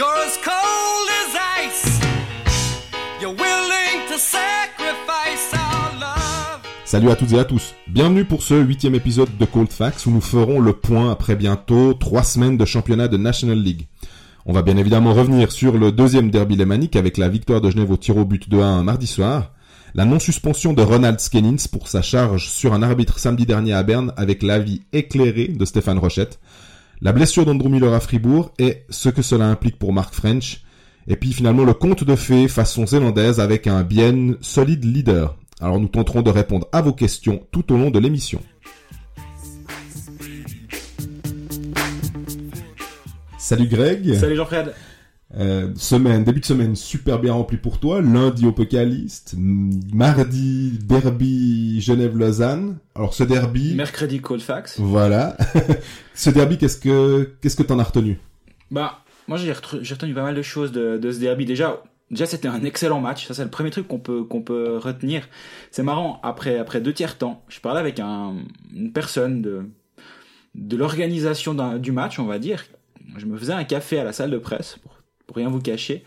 You're as cold as ice. You're willing to sacrifice our love. Salut à toutes et à tous. Bienvenue pour ce huitième épisode de Cold Facts où nous ferons le point après bientôt trois semaines de championnat de National League. On va bien évidemment revenir sur le deuxième derby lémanique avec la victoire de Genève au tir au but de 1 mardi soir, la non-suspension de Ronald Skennins pour sa charge sur un arbitre samedi dernier à Berne avec l'avis éclairé de Stéphane Rochette, la blessure d'Andrew Miller à Fribourg et ce que cela implique pour Mark French, et puis finalement le conte de fées façon zélandaise avec un bien solide leader. Alors nous tenterons de répondre à vos questions tout au long de l'émission. Salut Greg. Salut Jean-Fred. Euh, semaine, début de semaine super bien rempli pour toi. Lundi au mardi derby Genève-Lausanne. Alors ce derby, Mercredi Colfax. voilà. ce derby, qu'est-ce que qu'est-ce que t'en as retenu? Bah, moi j'ai retenu, pas mal de choses de, de ce derby. Déjà, déjà c'était un excellent match. Ça c'est le premier truc qu'on peut qu'on peut retenir. C'est marrant. Après après deux tiers temps, je parlais avec un, une personne de de l'organisation du match, on va dire. Je me faisais un café à la salle de presse pour pour rien vous cacher.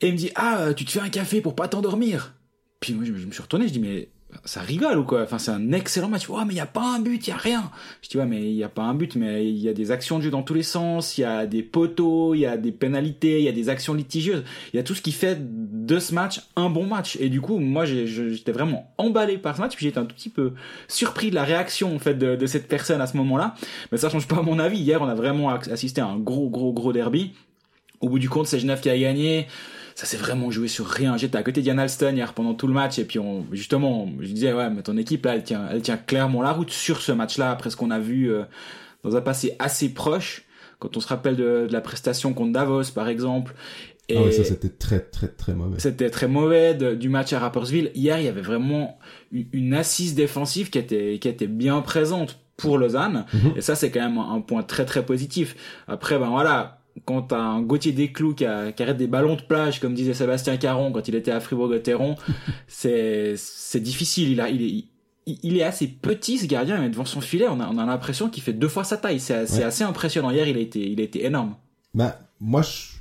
Et il me dit ah tu te fais un café pour pas t'endormir. Puis moi je, je me suis retourné, je dis mais ça rigole ou quoi? Enfin c'est un excellent match. Oh mais il y a pas un but, il y a rien. Je dis ouais mais il y a pas un but mais il y a des actions de jeu dans tous les sens, il y a des poteaux, il y a des pénalités, il y a des actions litigieuses, il y a tout ce qui fait de ce match un bon match. Et du coup moi j'étais vraiment emballé par ce match puis j'étais un tout petit peu surpris de la réaction en fait de, cette personne à ce moment-là. Mais ça change pas mon avis. Hier on a vraiment assisté à un gros gros gros derby. Au bout du compte, c'est Genève qui a gagné. Ça s'est vraiment joué sur rien. J'étais à côté d'Ian Alston hier pendant tout le match et puis on, justement, je disais ouais, mais ton équipe là, elle tient, elle tient clairement la route sur ce match-là après ce qu'on a vu euh, dans un passé assez proche. Quand on se rappelle de, de la prestation contre Davos par exemple. Et Ah ouais, ça c'était très très très mauvais. c'était très mauvais de- du match à Rapperswil. Hier, il y avait vraiment une, une assise défensive qui était qui était bien présente pour Lausanne. Mhm. Et ça, c'est quand même un, un point très très positif. Après, ben voilà, quand t'as un Gauthier Desclous qui, a- qui arrête des ballons de plage, comme disait Sébastien Caron quand il était à Fribourg-Gotteron, c'est c'est difficile. Il a il est il- il est assez petit ce gardien, mais devant son filet, on a, on a l'impression qu'il fait deux fois sa taille. C'est Ouais. assez impressionnant. Hier, il a été, il a été énorme. Bah, moi, je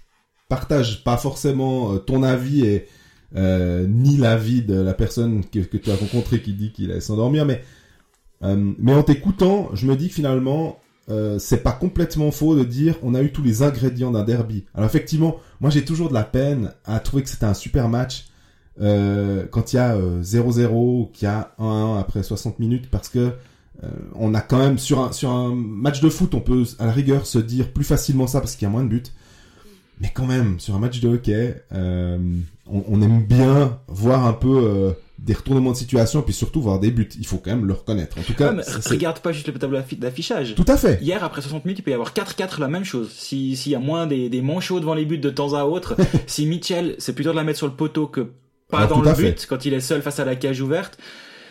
partage pas forcément euh, ton avis et euh, ni l'avis de la personne que, que tu as rencontrée qui dit qu'il allait s'endormir, mais euh, mais en t'écoutant, je me dis que finalement, euh, c'est pas complètement faux de dire on a eu tous les ingrédients d'un derby. Alors effectivement, moi j'ai toujours de la peine à trouver que c'était un super match euh, quand il y a euh, 0-0 ou qu'il y a 1-1 après 60 minutes parce que euh, on a quand même sur un sur un match de foot, on peut à la rigueur se dire plus facilement ça parce qu'il y a moins de buts. Mais quand même, sur un match de hockey, euh, on, aime bien voir un peu euh, des retournements de situation, puis surtout voir des buts. Il faut quand même le reconnaître. En tout cas, Ouais, regarde pas juste le tableau d'affi- d'affichage. tout à fait. Hier, après 60 minutes, il peut y avoir 4-4 la même chose. Si, s'il y a moins des, des manchots devant les buts de temps à autre, si Mitchell, c'est plutôt de la mettre sur le poteau que pas dans le but, fait. quand il est seul face à la cage ouverte.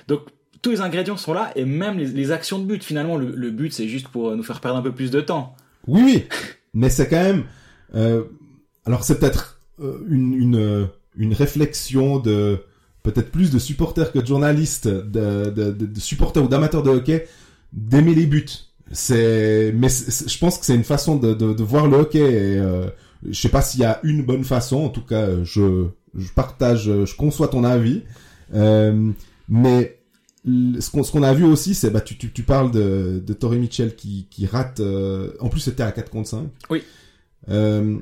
Donc, tous les ingrédients sont là, et même les, les actions de but. Finalement, le, le but, c'est juste pour nous faire perdre un peu plus de temps. Oui, oui. Mais c'est quand même. euh, alors c'est peut-être euh, une une euh, une réflexion de peut-être plus de supporters que de journalistes, de de, de, de supporters ou d'amateurs de hockey d'aimer les buts. C'est mais je pense que c'est une façon de, de de voir le hockey. Et, euh, je sais pas s'il y a une bonne façon. En tout cas, je je partage, je conçois ton avis. Euh, mais ce qu'on ce qu'on a vu aussi, c'est bah tu tu, tu parles de de Torrey Mitchell qui qui rate. euh, en plus, c'était à 4 contre 5. Oui. Euh,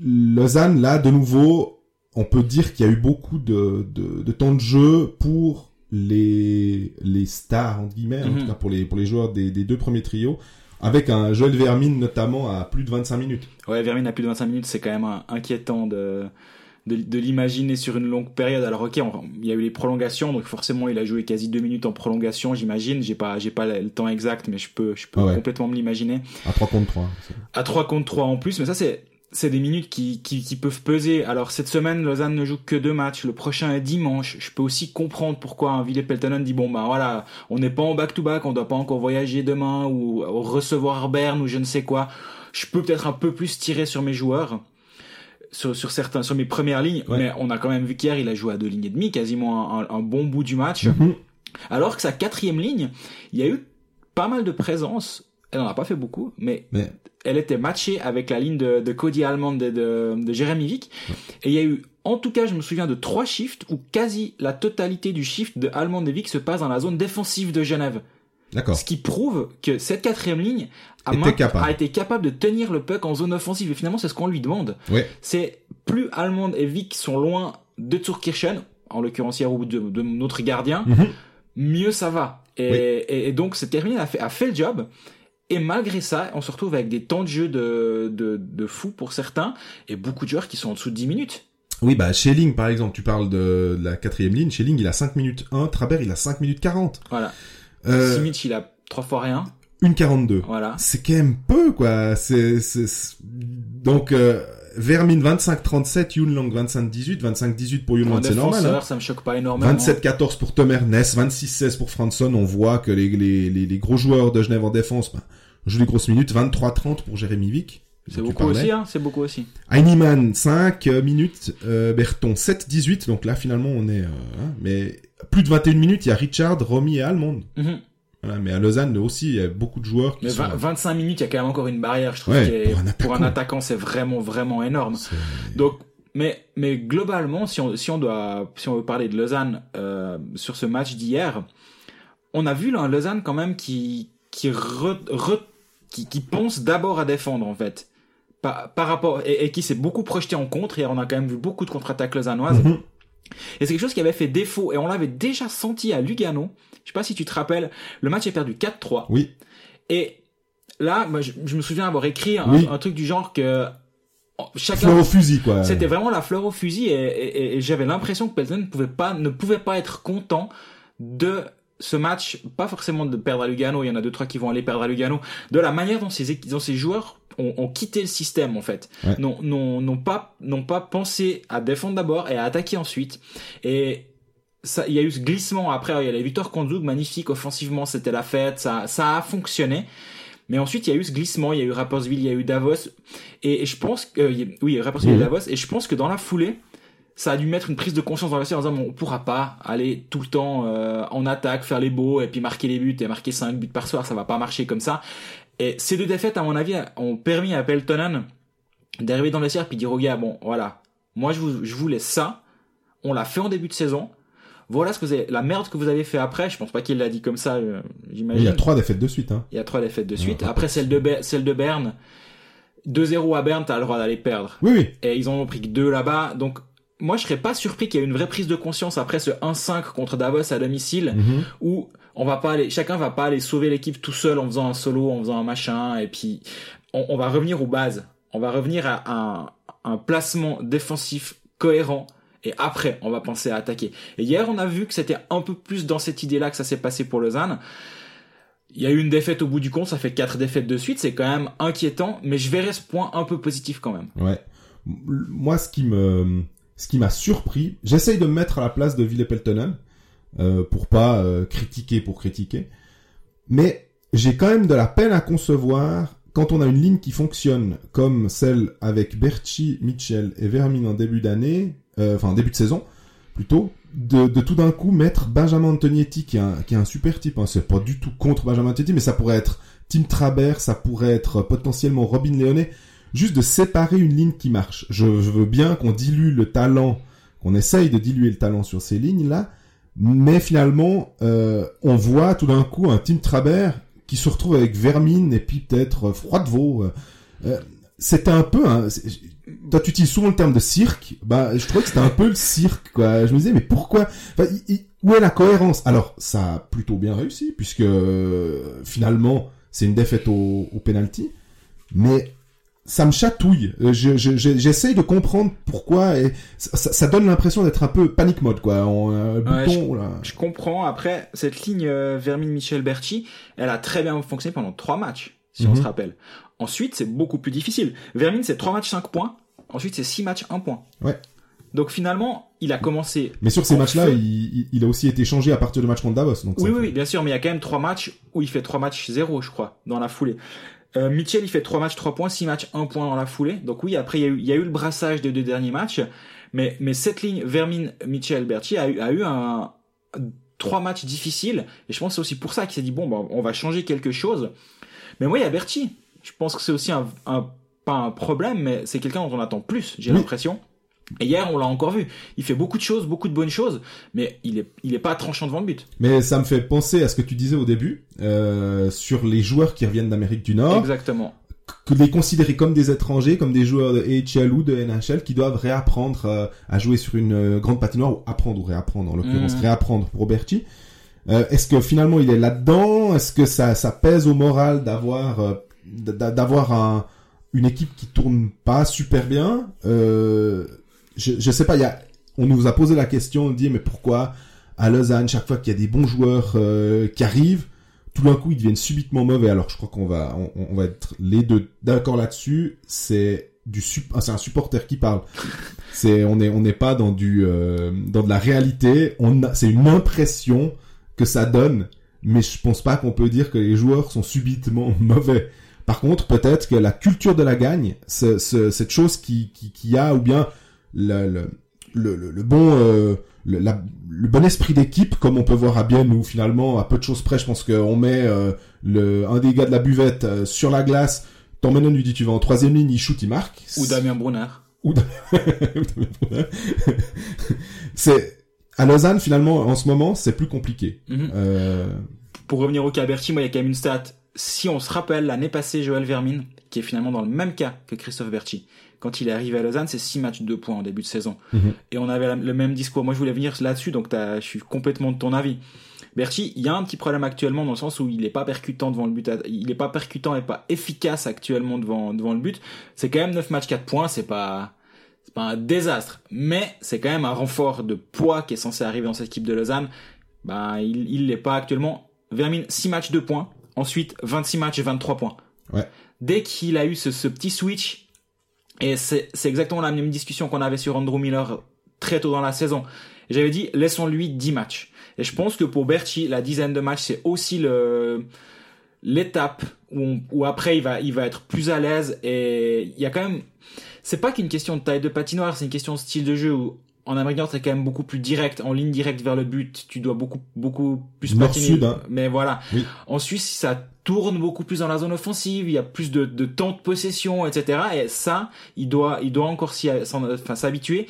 Lausanne, là, de nouveau, on peut dire qu'il y a eu beaucoup de, de, de temps de jeu pour les, les stars, entre guillemets, en Mhm. tout cas pour les, pour les joueurs des, des deux premiers trios, avec un Joel Vermin notamment à plus de 25 minutes. Ouais, Vermin a plus de 25 minutes, c'est quand même un- inquiétant de, de, de l'imaginer sur une longue période. Alors ok, on- il y a eu les prolongations, donc forcément il a joué quasi deux minutes en prolongation, j'imagine. J'ai pas, j'ai pas le temps exact, mais je peux, je peux ouais. complètement me l'imaginer. À 3 contre 3. À 3 contre 3 en plus, mais ça c'est, c'est des minutes qui, qui, qui peuvent peser. Alors cette semaine, Lausanne ne joue que deux matchs. Le prochain est dimanche. Je peux aussi comprendre pourquoi un Ville Peltonen dit bon bah voilà, on n'est pas en back to back, on doit pas encore voyager demain ou recevoir Berne ou je ne sais quoi. Je peux peut-être un peu plus tirer sur mes joueurs. Sur, sur certains, sur mes premières lignes, Ouais. mais on a quand même vu qu'hier il a joué à deux lignes et demie, quasiment un, un- un bon bout du match. Mhm. Alors que sa quatrième ligne, il y a eu pas mal de présence elle en a pas fait beaucoup, mais, Mais elle était matchée avec la ligne de, de Cody Almond et de, de Jérémy Vick. Et il y a eu, en tout cas, je me souviens de trois shifts où quasi la totalité du shift de Almond et Vick se passe dans la zone défensive de Genève. d'accord. Ce qui prouve que cette quatrième ligne a, été capable de tenir le puck en zone offensive. Et finalement, c'est ce qu'on lui demande. Ouais. C'est plus Almond et Vick sont loin de Turkirchen, en l'occurrence hier ou de, de notre gardien, Mhm. mieux ça va. Et, Oui. et, et donc cette a fait, a fait le job. Et malgré ça, on se retrouve avec des temps de jeu de, de, de fou pour certains et beaucoup de joueurs qui sont en dessous de 10 minutes. Oui, bah, Schelling, par exemple, tu parles de, de la quatrième ligne. Schelling, il a 5 minutes 1. Trabert, il a 5 minutes 40. Voilà. Euh, Simic, il a trois fois rien. une 42. Voilà. C'est quand même peu, quoi. C'est, c'est, c'est- donc, euh, Vermin 25-37, Yunlang 25-18, 25-18 pour Pour un Yunlang, c'est normal, défenseur, hein. ça me choque pas énormément. 27-14 pour Tom Ernest, 26-16 pour Franson. On voit que les, les, les, les gros joueurs de Genève en défense, ben, jouent des grosses minutes. 23-30 pour Jérémy Vick. C'est dont tu beaucoup aussi, hein. C'est beaucoup aussi. Heinemann, 5 euh, minutes. Euh, Berton, 7-18. Donc là, finalement, on est... euh, hein, mais plus de 21 minutes, il y a Richard, Romy et Almond. Mhm. Voilà, mais à Lausanne aussi, il y a beaucoup de joueurs qui Mais sont... 20 25 minutes, il y a quand même encore une barrière, je trouve. Ouais, pour un pour un attaquant. c'est vraiment, vraiment énorme. C'est- Donc, mais, mais globalement, si on, si on doit, si on veut parler de Lausanne euh, sur ce match d'hier, on a vu là un Lausanne quand même qui, qui, re- re- qui, qui pense d'abord à défendre en fait. Par, par rapport et, et qui s'est beaucoup projeté en contre. Hier, on a quand même vu beaucoup de contre-attaques lausannoises. Mhm. Et c'est quelque chose qui avait fait défaut et on l'avait déjà senti à Lugano. Je sais pas si tu te rappelles, le match est perdu 4-3. Oui. Et là, moi, je, je me souviens avoir écrit un, Oui. un truc du genre que chacun Fleur au fusil, quoi. c'était vraiment la fleur au fusil et, et- et j'avais l'impression que Pelton ne pouvait pas, ne pouvait pas être content de ce match, pas forcément de perdre à Lugano, il y en a deux trois qui vont aller perdre à Lugano, de la manière dont ces, équi- dont ces joueurs ont, ont quitté le système en fait, Ouais. n'ont pas n'ont pas pensé à défendre d'abord et à attaquer ensuite. Et ça, il y a eu ce glissement après, il y a la victoire contre Zug, magnifique offensivement, c'était la fête, ça, ça a fonctionné. Mais ensuite, il y a eu ce glissement, il y a eu Rapperswil, il y a eu Davos, et, et je pense que, euh, oui, Mhm. et Davos, et je pense que dans la foulée, ça a dû mettre une prise de conscience dans le vestiaire en disant, on pourra pas aller tout le temps euh, en attaque, faire les beaux, et puis marquer les buts, et marquer 5 buts par soir, ça va pas marcher comme ça. Et ces deux défaites, à mon avis, ont permis à Peltonen d'arriver dans le vestiaire, puis dire aux gars, bon, voilà, moi je, vous, je voulais ça, on l'a fait en début de saison, voilà ce que vous avez, la merde que vous avez fait après, je pense pas qu'il l'a dit comme ça, euh, j'imagine. il y a trois défaites de suite, hein. Il y a trois défaites de suite. Après celle de, Ber- celle de Berne, 2-0 à Berne, t'as le droit d'aller perdre. Oui, oui. Et ils en ont pris que deux là-bas. Donc, moi, je serais pas surpris qu'il y ait une vraie prise de conscience après ce 1-5 contre Davos à domicile, Mhm. où on va pas aller, chacun va pas aller sauver l'équipe tout seul en faisant un solo, en faisant un machin, et puis on, on va revenir aux bases. On va revenir à un, un placement défensif cohérent. Et après, on va penser à attaquer. Et hier, on a vu que c'était un peu plus dans cette idée-là que ça s'est passé pour Lausanne. Il y a eu une défaite au bout du compte, ça fait quatre défaites de suite, c'est quand même inquiétant, mais je verrais ce point un peu positif quand même. Ouais. Moi, ce qui me, ce qui m'a surpris, j'essaye de me mettre à la place de Ville Peltonen, euh, pour pas euh, critiquer pour critiquer, mais j'ai quand même de la peine à concevoir quand on a une ligne qui fonctionne comme celle avec Berchi, Mitchell et Vermin en début d'année, euh, enfin en début de saison, plutôt, de, de tout d'un coup mettre Benjamin Antonietti, qui est un, qui est un super type, hein, c'est pas du tout contre Benjamin Antonietti, mais ça pourrait être Tim Trabert, ça pourrait être potentiellement Robin Léonet, juste de séparer une ligne qui marche. Je, je veux bien qu'on dilue le talent, qu'on essaye de diluer le talent sur ces lignes-là, mais finalement, euh, on voit tout d'un coup un Tim Trabert qui se retrouve avec Vermine et puis peut-être euh, Froidevaux. Euh, euh, c'était un peu... c'est- toi, tu utilises souvent le terme de cirque. Bah, je trouvais que c'était un peu le cirque, quoi. Je me disais, mais pourquoi? Où est la cohérence? Alors, ça a plutôt bien réussi, puisque euh, finalement, c'est une défaite au, au penalty. Mais ça me chatouille. Euh, je- je- je- J'essaye de comprendre pourquoi, et ça, donne l'impression d'être un peu panic mode, quoi. Euh, Ouais, bouton, là. Je comprends. Après, cette ligne euh, Vermin-Michel Berchi, elle a très bien fonctionné pendant trois matchs, si on Mhm. se rappelle. Ensuite, c'est beaucoup plus difficile. Vermin, c'est trois matchs, 5 points. Ensuite, c'est six matchs, 1 point. Ouais. Donc finalement, il a commencé. Mais sur ces matchs-là, il, a aussi été changé à partir du match contre Davos. Donc Oui, oui, fait- bien sûr, mais il y a quand même trois matchs où il fait trois matchs 0, je crois, dans la foulée. Euh, Mitchell, il fait trois matchs, 3 points, six matchs, 1 point dans la foulée. Donc oui, après, il y a eu, il y a eu le brassage des deux derniers matchs. Mais, mais cette ligne Vermin, Mitchell, Berti a eu, a eu un, trois matchs difficiles. Et je pense que c'est aussi pour ça qu'il s'est dit, bon, bah, on va changer quelque chose. Mais moi, il y a Berti. Je pense que c'est aussi un, un- pas un problème, mais c'est quelqu'un dont on attend plus, j'ai Oui. l'impression. Et hier, on l'a encore vu. Il fait beaucoup de choses, beaucoup de bonnes choses, mais il est, il est pas tranchant devant le but. Mais ça me fait penser à ce que tu disais au début euh, sur les joueurs qui reviennent d'Amérique du Nord, Exactement. que les considérer comme des étrangers, comme des joueurs de AHL ou de NHL qui doivent réapprendre euh, à jouer sur une euh, grande patinoire ou apprendre ou réapprendre en l'occurrence Mhm. réapprendre pour Berti. Euh, Est-ce que finalement il est là-dedans? Est-ce que ça, ça pèse au moral d'avoir d'a- d'avoir un, une équipe qui tourne pas super bien? Euh, je, je sais pas. Y a, on nous a posé la question, on dit mais pourquoi à Lausanne chaque fois qu'il y a des bons joueurs euh, qui arrivent, tout d'un coup ils deviennent subitement mauvais. Alors je crois qu'on va on, va être les deux d'accord là-dessus. C'est du ah, c'est un supporter qui parle. C'est on est on n'est pas dans du euh, dans de la réalité. On a- c'est une impression que ça donne, mais je pense pas qu'on peut dire que les joueurs sont subitement mauvais. Par contre, peut-être que la culture de la gagne, ce- cette chose qui, qui, qui a, ou bien le, le, le, le- le bon, euh, le, la- le bon esprit d'équipe, comme on peut voir à Bienne, où finalement, à peu de choses près, je pense qu'on met euh, le, un des gars de la buvette euh, sur la glace, t'emmènes lui dit tu vas en troisième ligne, il shoot, il marque. Ou Damien Brunner. c'est à Lausanne finalement en ce moment c'est plus compliqué. Mhm. Pour revenir au cas Berti, moi, il y a quand même une stat. Si on se rappelle, l'année passée, Joël Vermin, qui est finalement dans le même cas que Christophe Berti, quand il est arrivé à Lausanne, c'est 6 matchs, 2 points en début de saison. Mhm. Et on avait le même discours. Moi, je voulais venir là-dessus, donc je suis complètement de ton avis. Berti, il y a un petit problème actuellement dans le sens où il n'est pas percutant devant le but. Il n'est pas percutant et pas efficace actuellement devant, devant le but. C'est quand même 9 matchs, 4 points. C'est pas, c'est pas un désastre. Mais c'est quand même un renfort de poids qui est censé arriver dans cette équipe de Lausanne. Ben, il, il l'est pas actuellement. Vermin, 6 matchs, 2 points. Ensuite, 26 matchs et 23 points. Ouais. Dès qu'il a eu ce, ce petit switch, et c'est exactement la même discussion qu'on avait sur Andrew Miller très tôt dans la saison. J'avais dit, laissons-lui 10 matchs. Et je pense que pour Berti, la dizaine de matchs, c'est aussi le l'étape où, on- où après il va, il va être plus à l'aise. Et il y a quand même... C'est pas qu'une question de taille de patinoire, c'est une question de style de jeu où en Amérique du Nord, c'est quand même beaucoup plus direct, en ligne directe vers le but. Tu dois beaucoup, beaucoup plus patiner. Hein. Mais voilà. Oui. En Suisse, ça tourne beaucoup plus dans la zone offensive. Il y a plus de, de temps de possession, etc. Et ça, il doit, il doit encore s'y, enfin, s'habituer.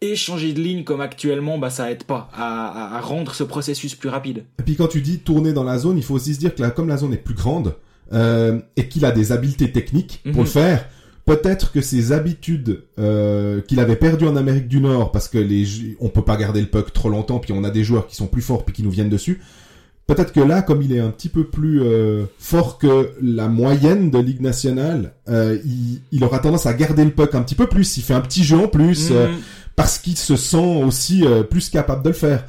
Et changer de ligne comme actuellement, bah, ça aide pas à, à- à rendre ce processus plus rapide. Et puis quand tu dis tourner dans la zone, il faut aussi se dire que là, comme la zone est plus grande euh, et qu'il a des habiletés techniques pour Mhm. le faire, peut-être que ses habitudes euh, qu'il avait perdues en Amérique du Nord, parce que les on peut pas garder le puck trop longtemps, puis on a des joueurs qui sont plus forts puis qui nous viennent dessus. Peut-être que là, comme il est un petit peu plus euh, fort que la moyenne de Ligue nationale, euh, il, il aura tendance à garder le puck un petit peu plus. Il fait un petit jeu en plus. euh, Mhm. parce qu'il se sent aussi euh, plus capable de le faire.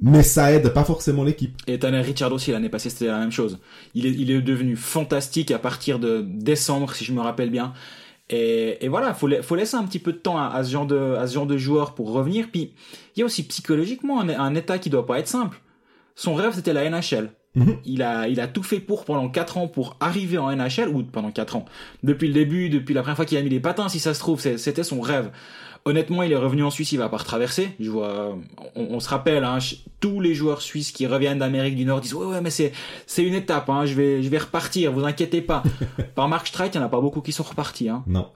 Mais ça aide pas forcément l'équipe. Et Tanner Richard aussi, l'année passée, c'était la même chose. Il est, il est devenu fantastique à partir de décembre, si je me rappelle bien. Et, et voilà, faut, faut laisser un petit peu de temps à, à ce genre de, à ce genre de joueur pour revenir. Puis, il y a aussi psychologiquement un, un état qui doit pas être simple. Son rêve, c'était la NHL. Mhm. Il a, il a tout fait pour pendant 4 ans pour arriver en NHL, ou pendant 4 ans. Depuis le début, depuis la première fois qu'il a mis les patins, si ça se trouve, c'était son rêve. Honnêtement, il est revenu en Suisse, il va pas retraverser. Je vois, on, on se rappelle, hein, tous les joueurs suisses qui reviennent d'Amérique du Nord disent ouais ouais mais c'est c'est une étape, hein, je vais je vais repartir, vous inquiétez pas. Par Mark Streit, il y en a pas beaucoup qui sont repartis. Hein. Non.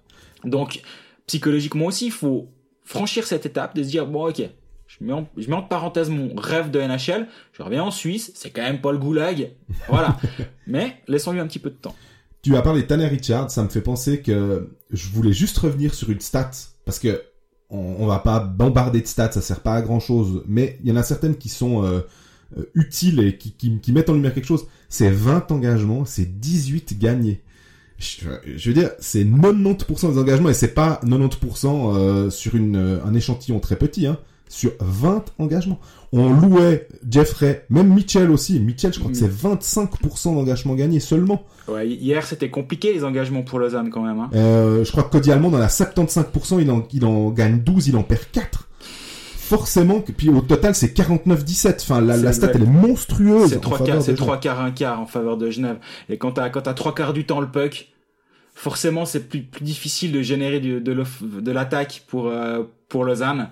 Donc psychologiquement aussi, il faut franchir cette étape de se dire bon ok, je mets en, je mets entre parenthèses mon rêve de NHL, je reviens en Suisse, c'est quand même pas le goulag, voilà. mais laissons-lui un petit peu de temps. Tu as parlé de Tanner Richard, ça me fait penser que je voulais juste revenir sur une stat, parce que on, on va pas bombarder de stats, ça sert pas à grand chose, mais il y en a certaines qui sont euh, euh, utiles et qui, qui, mettent en lumière quelque chose. C'est 20 engagements, c'est 18 gagnés. Je, je veux dire, c'est 90% des engagements, et c'est pas 90% euh, sur une, euh, un échantillon très petit, hein, sur 20 engagements. On louait Jeffrey, même Mitchell aussi. Mitchell, je crois que Mm. c'est 25% d'engagements gagnés seulement. Ouais, hier c'était compliqué les engagements pour Lausanne quand même. Hein. Euh, je crois que Cody Almond, dans la 75%, il en, il en gagne 12, il en perd 4. Forcément, que, puis au total, c'est 49-17. Enfin, la, la stat, elle est monstrueuse. C'est en trois faveur quarts, des c'est gens. trois quarts, un quart en faveur de Genève. Et quand t'as, quand t'as trois quarts du temps le puck, forcément c'est plus, plus difficile de générer du- de l'attaque pour, euh, pour Lausanne.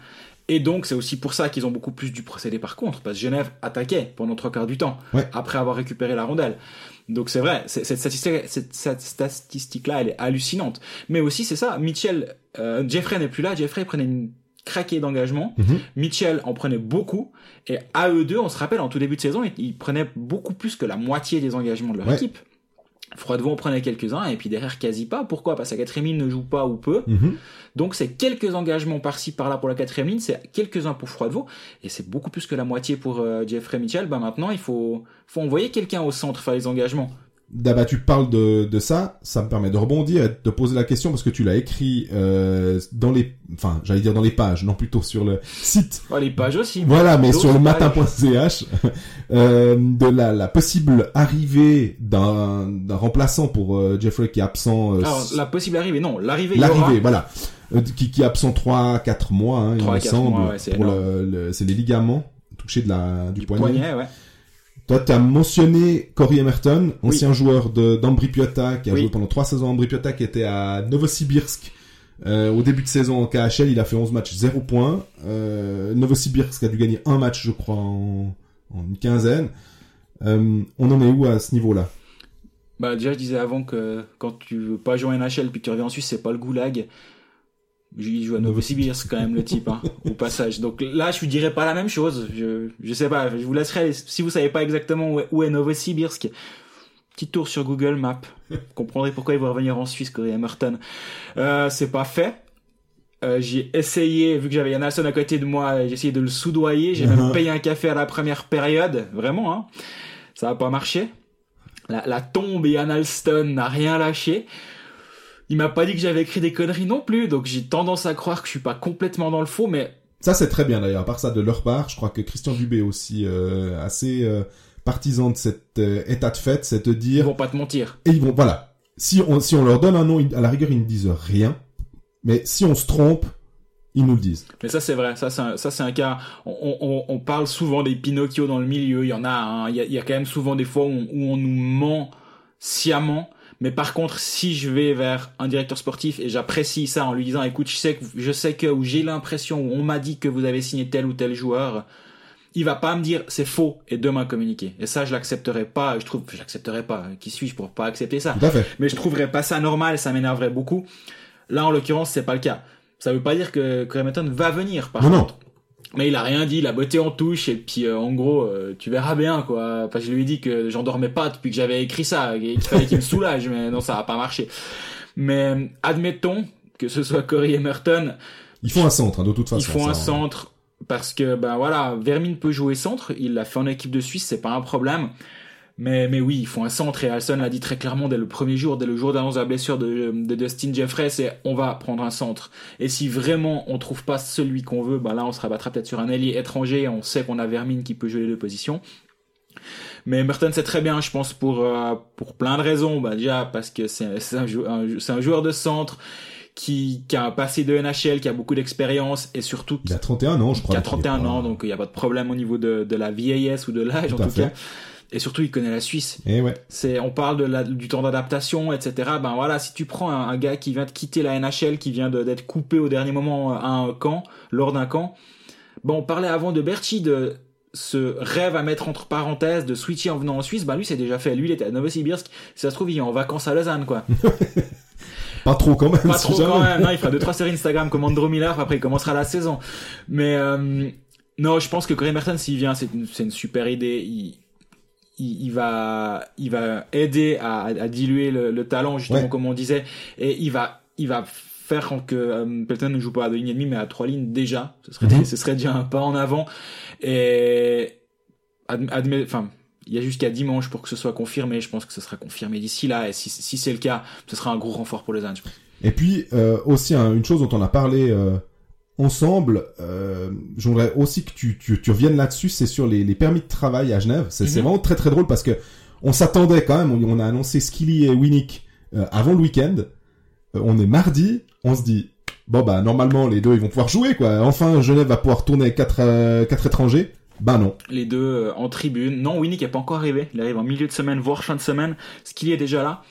Et donc, c'est aussi pour ça qu'ils ont beaucoup plus dû procéder par contre, parce que Genève attaquait pendant trois quarts du temps, Ouais. après avoir récupéré la rondelle. Donc c'est vrai, cette statistique, statistique-là, elle est hallucinante. Mais aussi, c'est ça, Mitchell, euh, Jeffrey n'est plus là, Jeffrey prenait une craquée d'engagement, Mhm. Mitchell en prenait beaucoup, et à eux deux, on se rappelle, en tout début de saison, ils, ils prenaient beaucoup plus que la moitié des engagements de leur Ouais. équipe. Froidevaux en prenait quelques-uns, et puis derrière, quasi pas. Pourquoi? Parce que la quatrième ligne ne joue pas ou peu. Mhm. Donc c'est quelques engagements par-ci par-là pour la quatrième ligne, c'est quelques-uns pour Froidevaux, et c'est beaucoup plus que la moitié pour euh, Jeffrey Mitchell. Ben maintenant il faut, faut envoyer quelqu'un au centre faire les engagements. D'abord, tu parles de, de ça, ça me permet de rebondir et de te poser la question parce que tu l'as écrit euh, dans les, enfin, j'allais dire dans les pages, non plutôt sur le site. Oh, les pages aussi. Voilà, mais sur le matin.ch, euh, de la, la possible arrivée d'un remplaçant pour euh, Jeffrey qui est absent. euh, Alors la possible arrivée, non, l'arrivée. L'arrivée, voilà. Euh, qui, qui est absent 3 4 mois, hein, il me quatre semble. mois, ouais, c'est le, le- les ligaments touchés de la, du, Du poignet. poignet, ouais. Toi, tu as mentionné Corey Emerton, ancien joueur d'Ambri Piotta, qui a Oui. joué pendant trois saisons à Ambri Piotta, qui était à Novosibirsk. Euh, au début de saison en KHL, il a fait 11 matchs, 0 points. Euh, Novosibirsk a dû gagner un match, je crois, en, en une quinzaine. Euh, on en est où à ce niveau-là? Bah déjà je disais avant que quand tu veux pas jouer en NHL puis que tu reviens en Suisse, c'est pas le goulag. Il joue à Novosibirsk quand même le type, hein, au passage. Donc là, je lui dirais pas la même chose. Je, je sais pas. Je vous laisserai. Si vous savez pas exactement où est, où est Novosibirsk, petit tour sur Google Maps. Vous comprendrez pourquoi il va revenir en Suisse, Corey Emerton. Euh, c'est pas fait. Euh, j'ai essayé, vu que j'avais Yann Alson à côté de moi, j'ai essayé de le soudoyer. J'ai même Mhm. payé un café à la première période, vraiment. Hein. Ça a pas marché. La, la tombe et Yann Alston n'a rien lâché. Il m'a pas dit que j'avais écrit des conneries non plus, donc j'ai tendance à croire que je suis pas complètement dans le faux, mais Ça, c'est très bien d'ailleurs. À part ça, de leur part, je crois que Christian Dubé est aussi euh, assez euh, partisan de cet euh, état de fait, c'est de ils dire vont pas te mentir. Et ils vont, voilà. Si on, si on leur donne un nom, ils- à la rigueur, ils ne disent rien. Mais si on se trompe, ils nous le disent. Mais ça c'est vrai, ça c'est un, ça c'est un cas. On, on, on parle souvent des Pinocchio dans le milieu. Il y en a, hein. il y a, il y a quand même souvent des fois où, on- où on nous ment sciemment. Mais par contre, si je vais vers un directeur sportif et j'apprécie ça en lui disant, écoute, je sais que, je sais que, ou j'ai l'impression, ou on m'a dit que vous avez signé tel ou tel joueur, il va pas me dire c'est faux et demain communiquer. Et ça, je l'accepterai pas. Je trouve, je l'accepterai pas. Qui suis-je pour pas accepter ça? Mais je trouverais pas ça normal, ça m'énerverait beaucoup. Là, en l'occurrence, c'est pas le cas. Ça veut pas dire que Cremeton va venir, par Non, non. Mais il a rien dit, il a botté en touche, et puis euh, en gros, euh, tu verras bien, quoi. Enfin, je lui ai dit que j'en dormais pas depuis que j'avais écrit ça, et qu'il fallait qu'il me soulage, mais non, ça a pas marché. Mais admettons que ce soit Corey Emerton, Ils font un centre, hein, de toute façon. il faut ça, un hein. centre parce que ben voilà, Vermin peut jouer centre, il l'a fait en équipe de Suisse, c'est pas un problème. Mais mais oui, il faut un centre et Alson l'a dit très clairement dès le premier jour, dès le jour d'annonce de la blessure de, de Dustin Jeffrey, c'est on va prendre un centre. Et si vraiment on trouve pas celui qu'on veut, ben là on se rabattra peut-être sur un ailier étranger, on sait qu'on a Vermin qui peut jouer les deux positions. Mais Merton c'est très bien, je pense pour euh, pour plein de raisons. Bah déjà parce que c'est c'est un, un- c'est un joueur de centre qui, qui a un passé de NHL, qui a beaucoup d'expérience et surtout qui, Il a 31 ans, je crois. qui a qu'il est 31 pas- ans, donc il n'y a pas de problème au niveau de, de la vieillesse ou de l'âge en Tout à tout fait. cas. Et surtout, il connaît la Suisse. Eh ouais. C'est, on parle de la, du temps d'adaptation, etc. Ben voilà, si tu prends un, un gars qui vient de quitter la NHL, qui vient d'être coupé au dernier moment à un camp, lors d'un camp. Bon, on parlait avant de Berchi de ce rêve à mettre entre parenthèses de switcher en venant en Suisse. Ben lui, c'est déjà fait. Lui, il était à Novosibirsk. Si ça se trouve, il est en vacances à Lausanne, quoi. Pas trop quand même. Pas trop quand même. Non, il fera deux trois séries Instagram comme Andrew Miller. Après, il commencera la saison. Mais euh, non, je pense que Corey Merton, s'il vient, c'est une, une super idée. Il, il, il va, il va aider à, à diluer le, le talent, justement, Ouais. comme on disait, et il va, il va faire que euh, Pelton ne joue pas à deux lignes et demie, mais à trois lignes déjà. Ce serait, Mhm. ce serait déjà un pas en avant. Et adm- admet, enfin. Il y a jusqu'à dimanche pour que ce soit confirmé. Je pense que ce sera confirmé d'ici là. Et si, si c'est le cas, ce sera un gros renfort pour les Anges. Et puis euh, aussi hein, une chose dont on a parlé euh, ensemble, euh, j'aimerais aussi que tu, tu, tu reviennes là-dessus, c'est sur les, les permis de travail à Genève. C'est Mhm. vraiment très très drôle parce que on s'attendait quand même, on, on a annoncé Skilly et Winnick euh, avant le week-end. Euh, on est mardi, on se dit bon bah normalement les deux ils vont pouvoir jouer quoi. Enfin Genève va pouvoir tourner quatre euh, quatre étrangers. Bah non. les deux euh, en tribune. Non, Winnick n'est pas encore arrivé. Il arrive en milieu de semaine, voire fin de semaine. Qu'il est déjà là.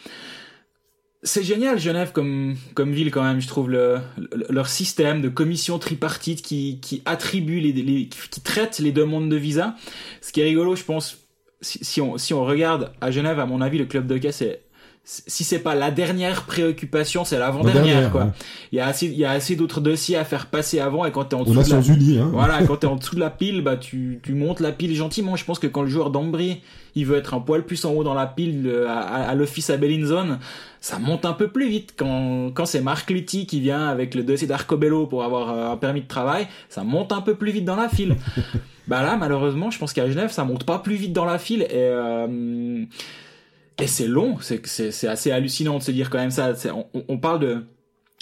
C'est génial Genève comme comme ville quand même je trouve le, le- leur système de commission tripartite qui qui attribue les, les qui traite les demandes de visa. Ce qui est rigolo je pense si, si on si on regarde à Genève à mon avis le club de hockey c'est si c'est pas la dernière préoccupation c'est l'avant-dernière dernière, quoi ouais. il y a assez il y a assez d'autres dossiers à faire passer avant et quand t'es en dessous de la- hein. voilà, quand t'es en dessous de la pile, bah tu, tu montes la pile gentiment. Je pense que quand le joueur d'Ambry, il veut être un poil plus en haut dans la pile euh, à, à, à l'office à Bellinzone, ça monte un peu plus vite. Quand, quand c'est Marc Lutti qui vient avec le dossier d'Arcobello pour avoir euh, un permis de travail, ça monte un peu plus vite dans la file. bah là, malheureusement, je pense qu'à Genève, ça monte pas plus vite dans la file et euh, et c'est long. C'est assez hallucinant de se dire quand même ça. On, parle de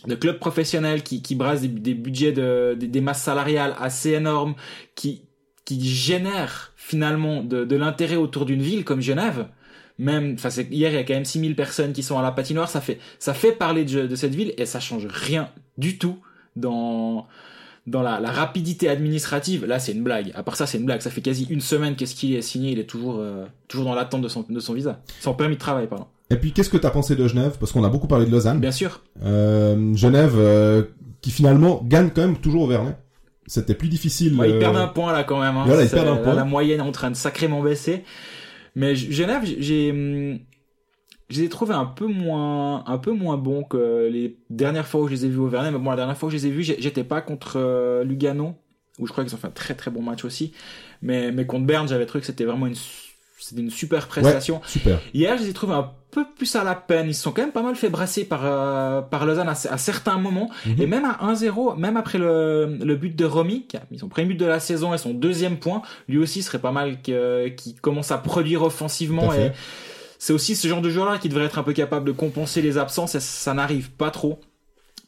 de clubs professionnels qui, qui brassent des, des budgets de, des, des masses salariales assez énormes, qui, qui génèrent finalement de, de l'intérêt autour d'une ville comme Genève. Même, enfin, hier, il y a quand même 6000 personnes qui sont à la patinoire, ça fait, ça fait parler de, de cette ville et ça change rien du tout dans, dans la, la rapidité administrative. Là, c'est une blague. À part ça, c'est une blague. Ça fait quasi une semaine qu'est-ce qu'il est signé, il est toujours, euh, toujours dans l'attente de son, de son visa. Son permis de travail, pardon. Et puis, qu'est-ce que t'as pensé de Genève? Parce qu'on a beaucoup parlé de Lausanne. Bien sûr. Euh, Genève, euh, qui finalement gagne quand même toujours au Vernet. C'était plus difficile. Ouais, ils euh, perdent un point là quand même. Hein. Voilà, ils perdent un point. La moyenne est en train de sacrément baisser. Mais Genève, j'ai, hum, je les ai trouvés un peu moins, un peu moins bons que les dernières fois où je les ai vus au Vernet. Mais bon, la dernière fois où je les ai vus, j'étais pas contre euh, Lugano, où je crois qu'ils ont fait un très très bon match aussi. Mais, mais contre Berne, j'avais trouvé que c'était vraiment une, c'était une super prestation. Super. Hier, je les ai trouvés un peu plus à la peine. Ils se sont quand même pas mal fait brasser par, euh, par Lausanne à, à certains moments. Mhm. Et même à 1-0, même après le, le but de Romy, qui a mis son premier but de la saison et son deuxième point, lui aussi serait pas mal que- qu'il commence à produire offensivement. Tout à fait. Et c'est aussi ce genre de joueur-là qui devrait être un peu capable de compenser les absences et ça n'arrive pas trop.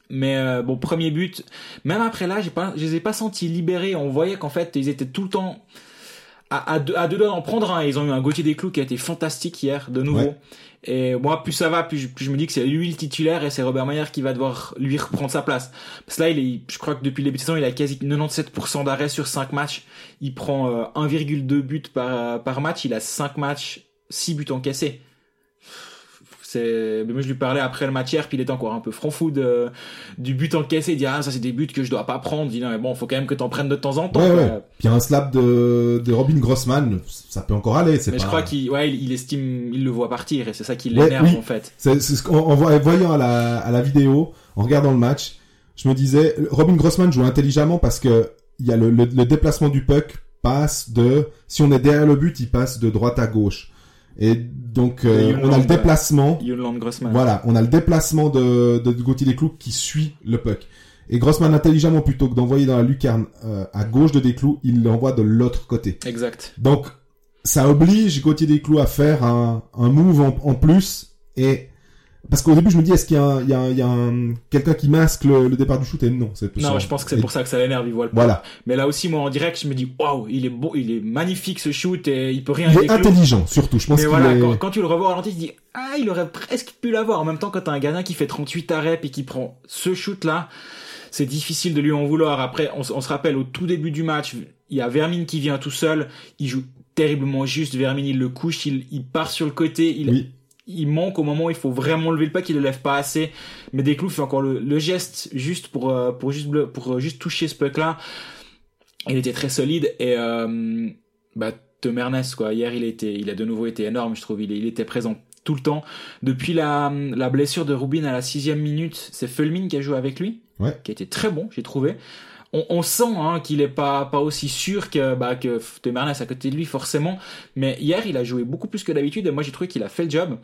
Mais euh, bon, premier but. Même après là, j'ai pas, je les ai pas sentis libérés. On voyait qu'en fait, ils étaient tout le temps à, à deux, à deux doigts d'en prendre un. Ils ont eu un Gauthier Desclous qui a été fantastique hier, de nouveau. Ouais. Et moi, plus ça va, plus je, plus je me dis que c'est lui le titulaire et c'est Robert Mayer qui va devoir lui reprendre sa place. Parce que là, il est, je crois que depuis le début de saison, il a quasi 97% d'arrêt sur 5 matchs. Il prend euh, 1,2 buts par, par match. Il a 5 matchs, 6 buts encaissés. Mais moi je lui parlais après le match hier, puis il était encore un peu franc-fou de, du but encaissé. Il dit ah ça c'est des buts que je dois pas prendre. Il dit non mais bon faut quand même que t'en prennes de temps en temps. Ouais, ouais. Puis un slap de, de Robin Grossman, ça peut encore aller. Mais pas... je crois qu'il ouais, il, il estime, il le voit partir et c'est ça qui Ouais, l'énerve oui. en fait. C'est ce en voy- voyant à la, à la vidéo, en regardant le match, je me disais, Robin Grossman joue intelligemment parce que il y a le, le, le déplacement du puck passe de, si on est derrière le but, il passe de droite à gauche. Et donc, euh, on a le déplacement, Yolande Grossman. voilà, on a le déplacement de, de Gauthier Desclous qui suit le puck. Et Grossman intelligemment, plutôt que d'envoyer dans la lucarne euh, à gauche de Desclous, il l'envoie de l'autre côté. Exact. Donc, ça oblige Gauthier Desclous à faire un, un move en, en plus. Et parce qu'au début, je me dis, est-ce qu'il y a, un- il y a, un- il y a un- quelqu'un qui masque le, le départ du shoot? Et non, c'est Non, ça. je pense que c'est pour ça que ça l'énerve, il voit le Voilà, Mais là aussi, moi, en direct, je me dis, waouh, il est beau, il est magnifique ce shoot et il peut rien il est intelligent, surtout. Je pense Mais qu'il voilà, est. quand, quand tu le revois au ralenti, tu te dis, ah, il aurait presque pu l'avoir. En même temps, quand t'as un gardien qui fait 38 arrêts et qui prend ce shoot-là, c'est difficile de lui en vouloir. Après, on se rappelle au tout début du match, il y a Vermine qui vient tout seul, il joue terriblement juste, Vermine il le couche, il, il part sur le côté, il, Oui, il manque au moment où il faut vraiment lever le puck, il le lève pas assez. Mais Desclous fait encore le, le geste juste pour euh, pour juste pour euh, juste toucher ce puck là. Il était très solide et euh, bah Tom Ernest quoi. Hier il était il a de nouveau été énorme je trouve. Il, il était présent tout le temps. Depuis la la blessure de Rubin à la sixième minute, c'est Fulmin qui a joué avec lui, Ouais. qui était très bon j'ai trouvé. On, on sent hein, qu'il est pas pas aussi sûr que bah que Tom Ernest à côté de lui forcément. Mais hier, il a joué beaucoup plus que d'habitude et moi j'ai trouvé qu'il a fait le job.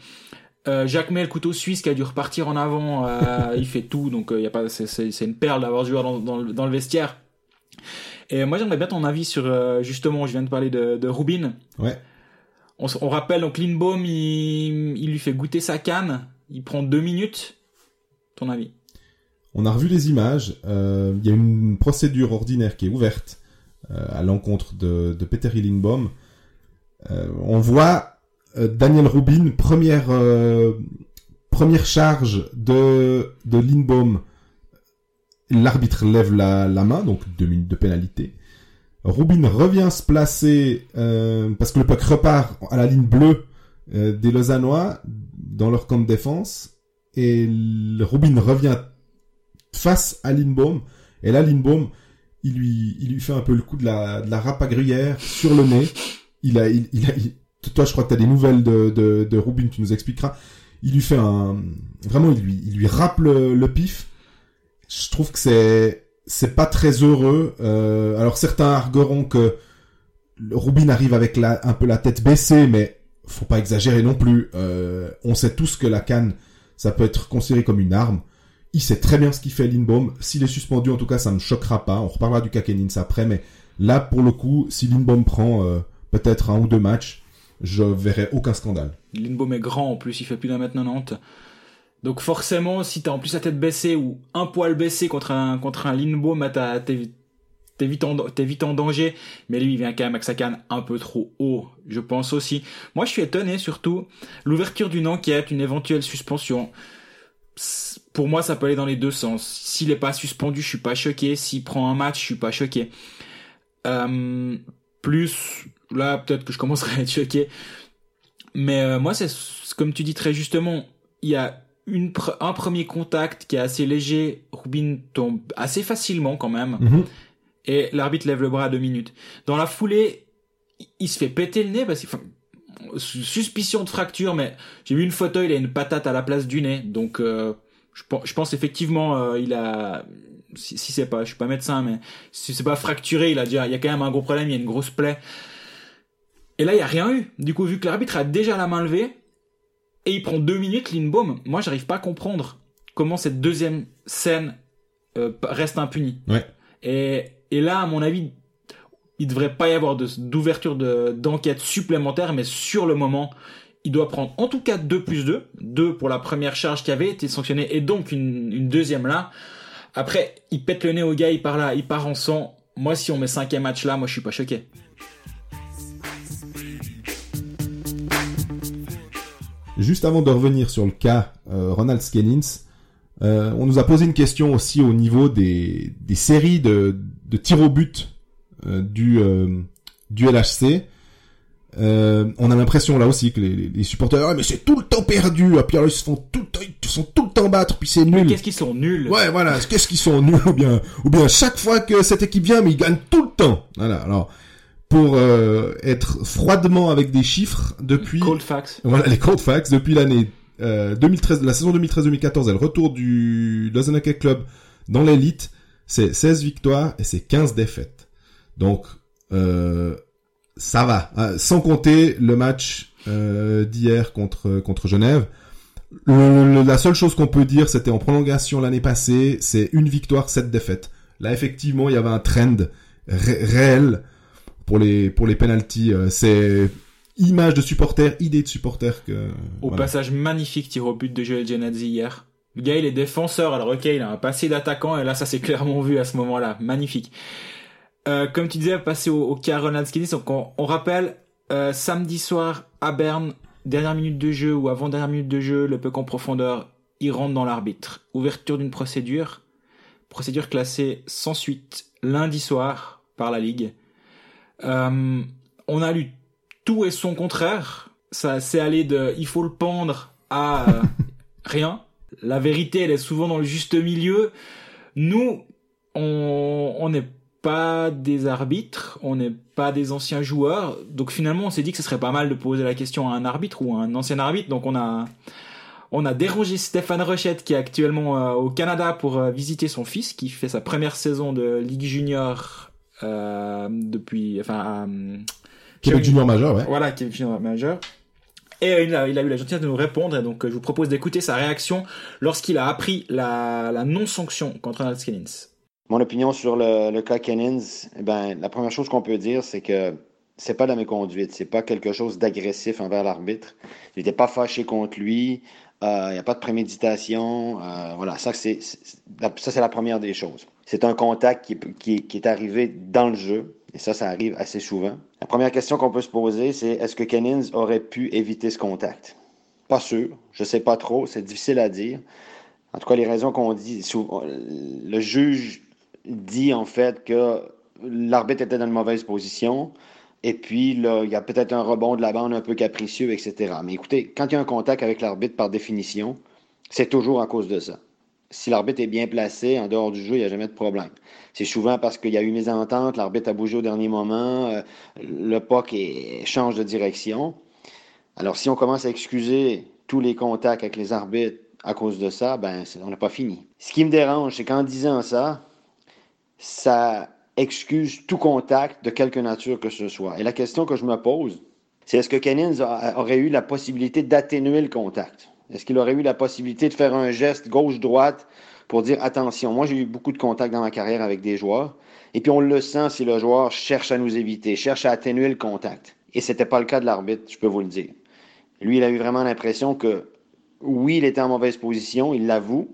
Euh, Jacques Mel, couteau suisse, qui a dû repartir en avant, euh, il fait tout, donc euh, y a pas, c'est, c'est, c'est une perle d'avoir joueur dans, dans, le- dans le vestiaire. Et moi j'aimerais bien ton avis sur euh, justement, je viens de parler de, de Rubin. ouais. On, on rappelle donc Lindbaum, il, il lui fait goûter sa canne, il prend deux minutes. Ton avis? On a revu les images. euh, Il y a une procédure ordinaire qui est ouverte euh, à l'encontre de, de Peter. Euh, on voit Daniel Rubin, première charge de de. L'arbitre lève la, la main, donc deux minutes de pénalité. Rubin revient se placer parce que le puck repart à la ligne bleue des Lausannois dans leur camp de défense. et Rubin revient face à Lindbaum. Et là, Lindbaum, il lui, il lui fait un peu le coup de la, de la gruyère sur le nez. Il a, il, il a, toi, je crois que tu as des nouvelles de, de, de Rubin, tu nous expliqueras. Il lui fait un, vraiment, il lui, il lui râpe le, le pif. Je trouve que c'est, c'est pas très heureux. Euh, alors certains argueront que Rubin arrive avec la, un peu la tête baissée, mais faut pas exagérer non plus. Euh, on sait tous que la canne, ça peut être considéré comme une arme. Il sait très bien ce qu'il fait Lindbaum. S'il est suspendu, en tout cas, ça me choquera pas. On reparlera du Kakenins après, mais là, pour le coup, si Lindbaum prend euh, peut-être un ou deux matchs, je verrai aucun scandale. Lindbaum est grand en plus, il fait plus d'un mètre 90. Donc forcément, si t'as en plus la tête baissée ou un poil baissé contre un contre un Lindbaum, bah, t'es vite en en danger. Mais lui, il vient quand même avec sa canne un peu trop haut, je pense aussi. Moi, je suis étonné surtout l'ouverture d'une enquête, une éventuelle suspension. Pour moi, ça peut aller dans les deux sens. S'il est pas suspendu, je suis pas choqué. S'il prend un match, je suis pas choqué. Euh, plus là, peut-être que je commencerai à être choqué. Mais euh, moi, c'est comme tu dis très justement, il y a une un premier contact qui est assez léger. Rubin tombe assez facilement quand même. Mhm. Et l'arbitre lève le bras à deux minutes. Dans la foulée, il- se fait péter le nez parce su- suspicion de fracture, mais j'ai vu une photo, il a une patate à la place du nez. Donc, euh, je, pense, je pense effectivement, euh, il a, si, si c'est pas, je suis pas médecin, mais si c'est pas fracturé, il a déjà, il y a quand même un gros problème, il y a une grosse plaie. Et là, il y a rien eu. Du coup, vu que l'arbitre a déjà la main levée, et il prend deux minutes, Lindbaum, moi, j'arrive pas à comprendre comment cette deuxième scène euh, reste impunie. Ouais. Et, et là, à mon avis, il devrait pas y avoir d'ouverture de- d'enquête supplémentaire, mais sur le moment, il doit prendre en tout cas 2 plus 2, 2 pour la première charge qui avait été sanctionnée, et donc une, deuxième là. Après, il pète le nez au gars, il part là, il part en sang. Moi, si on met cinquième match là, moi je suis pas choqué. Juste avant de revenir sur le cas euh, Ronald Skennins, euh, on nous a posé une question aussi au niveau des, séries de, tirs au but du, euh, du LHC. Euh, on a l'impression là aussi que les, supporters, ah, mais c'est tout le temps perdu, ah, puis alors ils se font tout le temps, ils se font tout le temps battre, puis c'est nul. Qu'est-ce qu'ils sont nuls Ouais, voilà, qu'est-ce qu'ils sont nuls ou bien, ou bien chaque fois que cette équipe vient, mais ils gagnent tout le temps. Voilà, alors pour euh, être froidement avec des chiffres depuis Cold facts. voilà les cold facts depuis l'année euh, 2013, la saison 2013-2014, et le retour du Lausanne Club dans l'élite, c'est 16 victoires et c'est 15 défaites. Donc euh, ça va, hein, sans compter le match euh, d'hier contre contre Genève. Le- le- la seule chose qu'on peut dire, c'était en prolongation l'année passée, c'est une victoire, sept défaites. Là, effectivement, il y avait un trend ré- réel pour les pour les penalties. euh, c'est image de supporter, idée de supporter que. Au voilà. passage magnifique tir au but de Joel Genadzi hier. Le gars, il est défenseur, alors ok, il a un passé d'attaquant, et là, ça s'est clairement vu à ce moment-là. Magnifique. Euh, comme tu disais, passer au, au cas Ronald Skinny, donc on, rappelle, euh, samedi soir à Berne, dernière minute de jeu ou avant dernière minute de jeu, le puck en profondeur, il rentre dans l'arbitre. Ouverture d'une procédure, procédure classée sans suite lundi soir par la Ligue. Euh, on a lu tout et son contraire. Ça s'est allé de il faut le pendre à rien. La vérité, elle est souvent dans le juste milieu. Nous, on on n'est pas des arbitres, on n'est pas des anciens joueurs. Donc finalement, on s'est dit que ce serait pas mal de poser la question à un arbitre ou à un ancien arbitre. Donc on a on a dérangé Stéphane Rochette qui est actuellement euh, au Canada pour euh, visiter son fils qui fait sa première saison de Ligue Junior euh, depuis enfin euh, Québec Junior majeur, ouais. voilà, qui est junior majeur. Et il a, il a eu la gentillesse de nous répondre, et donc je vous propose d'écouter sa réaction lorsqu'il a appris la, la non-sanction contre Ronald Skellins. Mon opinion sur le, cas Kennins, eh ben, la première chose qu'on peut dire, c'est que c'est pas de la méconduite, c'est pas quelque chose d'agressif envers l'arbitre. Il n'était pas fâché contre lui, euh, il n'y a pas de préméditation. euh, voilà, ça c'est la première des choses. C'est un contact qui, est arrivé dans le jeu, et ça, ça arrive assez souvent. La première question qu'on peut se poser, c'est est-ce que Kennins aurait pu éviter ce contact? Pas sûr, je sais pas trop, c'est difficile à dire. En tout cas, les raisons qu'on dit, le juge dit en fait que l'arbitre était dans une mauvaise position. Et puis, là, il y a peut-être un rebond de la bande un peu capricieux, etc. Mais écoutez, quand il y a un contact avec l'arbitre, par définition, c'est toujours à cause de ça. Si l'arbitre est bien placé, en dehors du jeu, il n'y a jamais de problème. C'est souvent parce qu'il y a eu mésentente, l'arbitre a bougé au dernier moment, euh, le POC change de direction. Alors, si on commence à excuser tous les contacts avec les arbitres à cause de ça, ben, on n'a pas fini. Ce qui me dérange, c'est qu'en disant ça, ça excuse tout contact de quelque nature que ce soit. Et la question que je me pose, c'est est-ce que Kennings aurait eu la possibilité d'atténuer le contact? Est-ce qu'il aurait eu la possibilité de faire un geste gauche-droite pour dire attention? Moi, j'ai eu beaucoup de contacts dans ma carrière avec des joueurs. Et puis, on le sent si le joueur cherche à nous éviter, cherche à atténuer le contact. Et c'était pas le cas de l'arbitre, je peux vous le dire. Lui, il a eu vraiment l'impression que, oui, il était en mauvaise position, il l'avoue,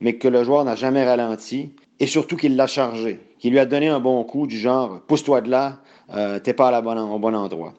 mais que le joueur n'a jamais ralenti et surtout qu'il l'a chargé, qu'il lui a donné un bon coup du genre pousse-toi de là, euh, t'es pas à la bonne, au bon endroit.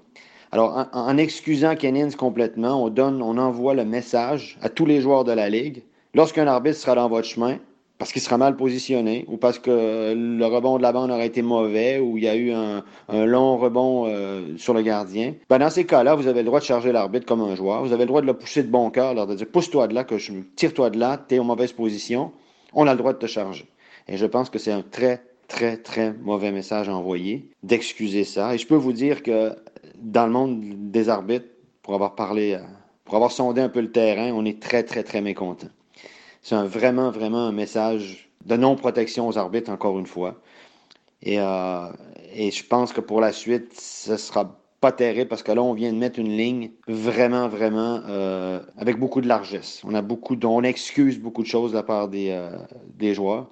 Alors, en, excusant Kennings complètement, on donne, on envoie le message à tous les joueurs de la ligue. Lorsqu'un arbitre sera dans votre chemin, parce qu'il sera mal positionné, ou parce que le rebond de la bande aurait été mauvais, ou il y a eu un, long rebond euh, sur le gardien, ben dans ces cas-là, vous avez le droit de charger l'arbitre comme un joueur. Vous avez le droit de le pousser de bon cœur, de dire pousse-toi de là, que je tire-toi de là, t'es en mauvaise position. On a le droit de te charger. Et je pense que c'est un très, très, très mauvais message à envoyer d'excuser ça. Et je peux vous dire que dans le monde des arbitres, pour avoir parlé, euh, pour avoir sondé un peu le terrain, on est très, très, très mécontent. C'est vraiment, vraiment un message de non-protection aux arbitres, encore une fois. Et, euh, et je pense que pour la suite, ce sera pas terrible parce que là, on vient de mettre une ligne vraiment, vraiment euh, avec beaucoup de largesse. On a beaucoup, on excuse beaucoup de choses de la part des, des joueurs.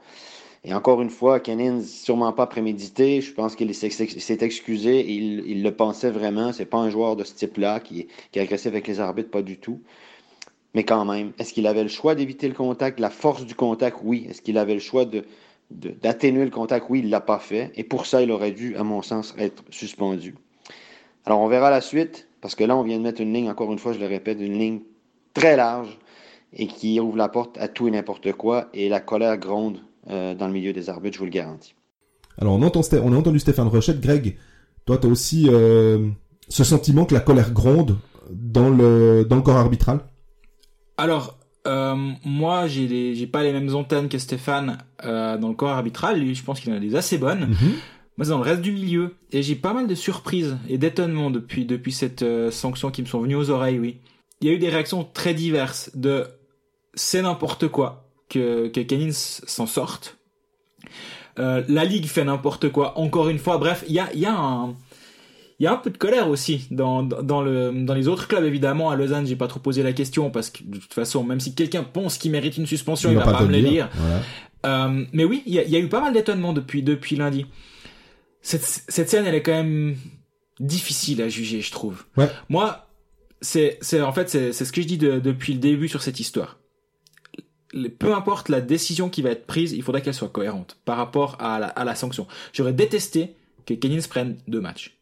Et encore une fois, Kennins, sûrement pas prémédité. Je pense qu'il s'est excusé. Il, il le pensait vraiment. C'est pas un joueur de ce type-là qui, qui est agressif avec les arbitres, pas du tout. Mais quand même, est-ce qu'il avait le choix d'éviter le contact, la force du contact? Oui. Est-ce qu'il avait le choix d'atténuer le contact? Oui, il l'a pas fait. Et pour ça, il aurait dû, à mon sens, être suspendu. Alors, on verra la suite, parce que là, on vient de mettre une ligne, encore une fois, je le répète, une ligne très large et qui ouvre la porte à tout et n'importe quoi. Et la colère gronde euh, dans le milieu des arbitres, je vous le garantis. Alors on, entend, on a entendu Stéphane Rochette. Greg, toi tu as aussi euh, ce sentiment que la colère gronde dans le, dans le corps arbitral? Alors, euh, moi, j'ai les- j'ai pas les mêmes antennes que Stéphane euh, dans le corps arbitral. Lui, je pense qu'il en a des assez bonnes. Moi, c'est dans le reste du milieu. Et j'ai pas mal de surprises et d'étonnements depuis, depuis cette euh, sanction qui me sont venues aux oreilles, oui. Il y a eu des réactions très diverses de c'est n'importe quoi que, que s'en sorte. Euh, la ligue fait n'importe quoi. Encore une fois, bref, il y a, il y a un, il y a un peu de colère aussi dans, dans, dans le, dans les autres clubs, évidemment. À Lausanne, j'ai pas trop posé la question parce que de toute façon, même si quelqu'un pense qu'il mérite une suspension, il, va pas, te me le dire. Voilà. Euh, mais oui, il y a, il y a eu pas mal d'étonnements depuis, depuis lundi. Cette, cette scène, elle est quand même difficile à juger, je trouve. Ouais. Moi, c'est, c'est, en fait, c'est, c'est ce que je dis de- depuis le début sur cette histoire. Le- Peu importe la décision qui va être prise, il faudrait qu'elle soit cohérente par rapport à la, à la sanction. J'aurais détesté que Kennings prenne deux matchs.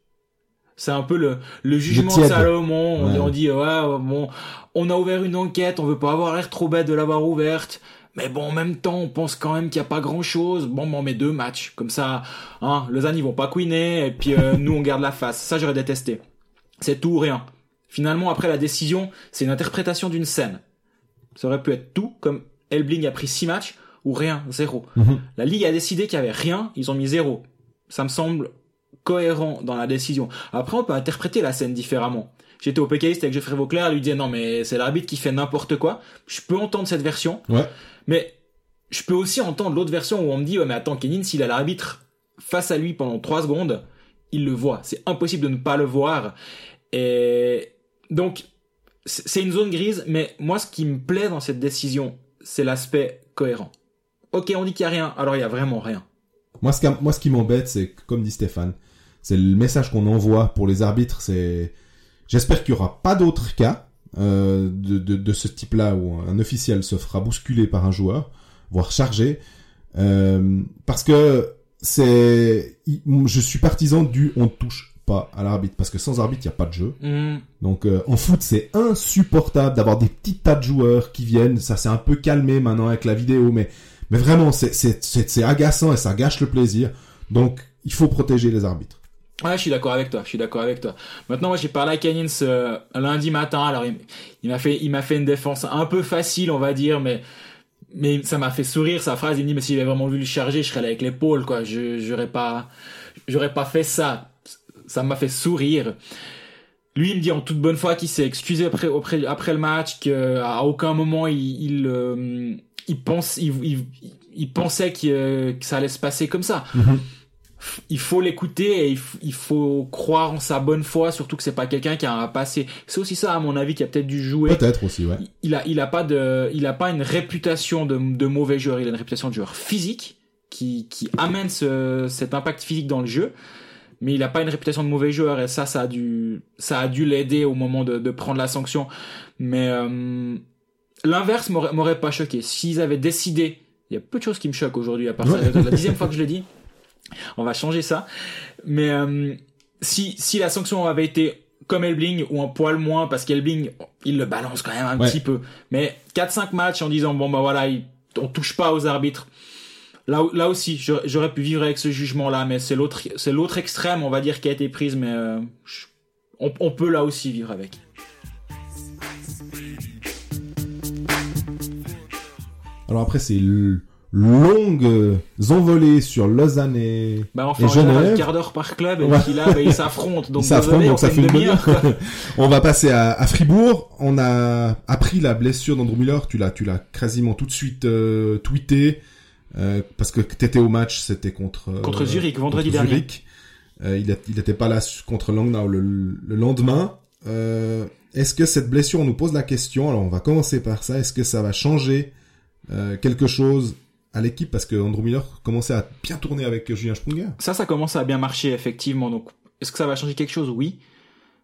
C'est un peu le, le jugement de tiède. Salomon. On, Ouais. on dit, ouais, bon, on a ouvert une enquête, on veut pas avoir l'air trop bête de l'avoir ouverte. Mais bon, en même temps, on pense quand même qu'il n'y a pas grand chose. Bon, on met deux matchs. Comme ça, hein, Lausanne, ils vont pas couiner, et puis euh, nous, on garde la face. Ça, j'aurais détesté. C'est tout ou rien. Finalement, après la décision, c'est une interprétation d'une scène. Ça aurait pu être tout, comme Elbling a pris six matchs, ou rien, zéro. Mhm. La Ligue a décidé qu'il y avait rien, ils ont mis zéro. Ça me semble cohérent dans la décision. Après, on peut interpréter la scène différemment. J'étais au PKiste avec Geoffrey Vauclair, il lui disait non mais c'est l'arbitre qui fait n'importe quoi. Je peux entendre cette version, Ouais. mais je peux aussi entendre l'autre version où on me dit ouais mais attends Kenin s'il a l'arbitre face à lui pendant trois secondes, il le voit. C'est impossible de ne pas le voir. Et donc c'est une zone grise, mais moi ce qui me plaît dans cette décision, c'est l'aspect cohérent. Ok, on dit qu'il y a rien, alors il y a vraiment rien. Moi, ce, qui- m'embête, c'est comme dit Stéphane, c'est le message qu'on envoie pour les arbitres. C'est, j'espère qu'il y aura pas d'autres cas euh, de, ce type-là où un officiel se fera bousculer par un joueur, voire chargé, euh, parce que c'est, je suis partisan du on touche pas à l'arbitre parce que sans arbitre il y a pas de jeu. Hmm, Donc euh, en foot, c'est insupportable d'avoir des petits tas de joueurs qui viennent. Ça s'est un peu calmé maintenant avec la vidéo, mais mais vraiment c'est agaçant et ça gâche le plaisir. Donc il faut protéger les arbitres. Ouais, je suis d'accord avec toi. Je suis d'accord avec toi. Maintenant, moi, j'ai parlé à Canyons euh, lundi matin. Alors, il, il m'a fait, il m'a fait une défense un peu facile, on va dire, mais mais ça m'a fait sourire sa phrase. Il me dit, mais s'il avait vraiment voulu le charger, je serais là avec l'épaule, quoi. Je j'aurais pas, j'aurais pas fait ça. Ça m'a fait sourire. Lui, il me dit en toute bonne foi qu'il s'est excusé après, après, après le match, qu'à aucun moment il, il, euh, il pense, il, il, il pensait que, que ça allait se passer comme ça. Il faut l'écouter et il, faut croire en sa bonne foi, surtout que c'est pas quelqu'un qui a un passé. C'est aussi ça, à mon avis, qui a peut-être dû jouer. Peut-être aussi, ouais. Il a, il a pas de, il a pas une réputation de, de mauvais joueur. Il a une réputation de joueur physique qui, qui amène ce, cet impact physique dans le jeu. Mais il a pas une réputation de mauvais joueur et ça, ça a dû, ça a dû l'aider au moment de, de prendre la sanction. Mais euh, l'inverse m'aurait m'aurait pas choqué. S'ils avaient décidé, il y a peu de choses qui me choquent aujourd'hui à part. Ouais. La dixième fois que je le dis. On va changer ça. Mais euh, si, si la sanction avait été comme Elbling ou un poil moins parce qu'Elbling il le balance quand même un Ouais. petit peu mais 4-5 matchs en disant bon bah voilà il- on touche pas aux arbitres là là aussi j'aurais pu vivre avec ce jugement là mais c'est l'autre c'est l'autre extrême on va dire qui a été prise mais euh, on, on peut là aussi vivre avec Alors après, c'est longues envolées sur Lausanne et... bah enfin Et Genève. quart d'heure par club et Ouais. puis là bah, ils s'affrontent donc Ils s'affrontent, désolé, on donc ça fait une bonne. On va passer à, à Fribourg. On a appris la blessure d'Andrew Miller. Tu l'as, tu l'as quasiment tout de suite euh, tweeté euh, parce que t'étais au match. C'était contre euh, Contre Zurich, vendredi contre dernier. Zurich. Euh, il, a- il était pas là contre Langnau le, le lendemain. Est-ce que cette blessure, on nous pose la question? Alors on va commencer par ça. Est-ce que ça va changer quelque chose à l'équipe? Parce que Andrew Miller commençait à bien tourner avec Julien Sprunger. Ça, ça commence à bien marcher, effectivement. Donc, est-ce que ça va changer quelque chose? Oui.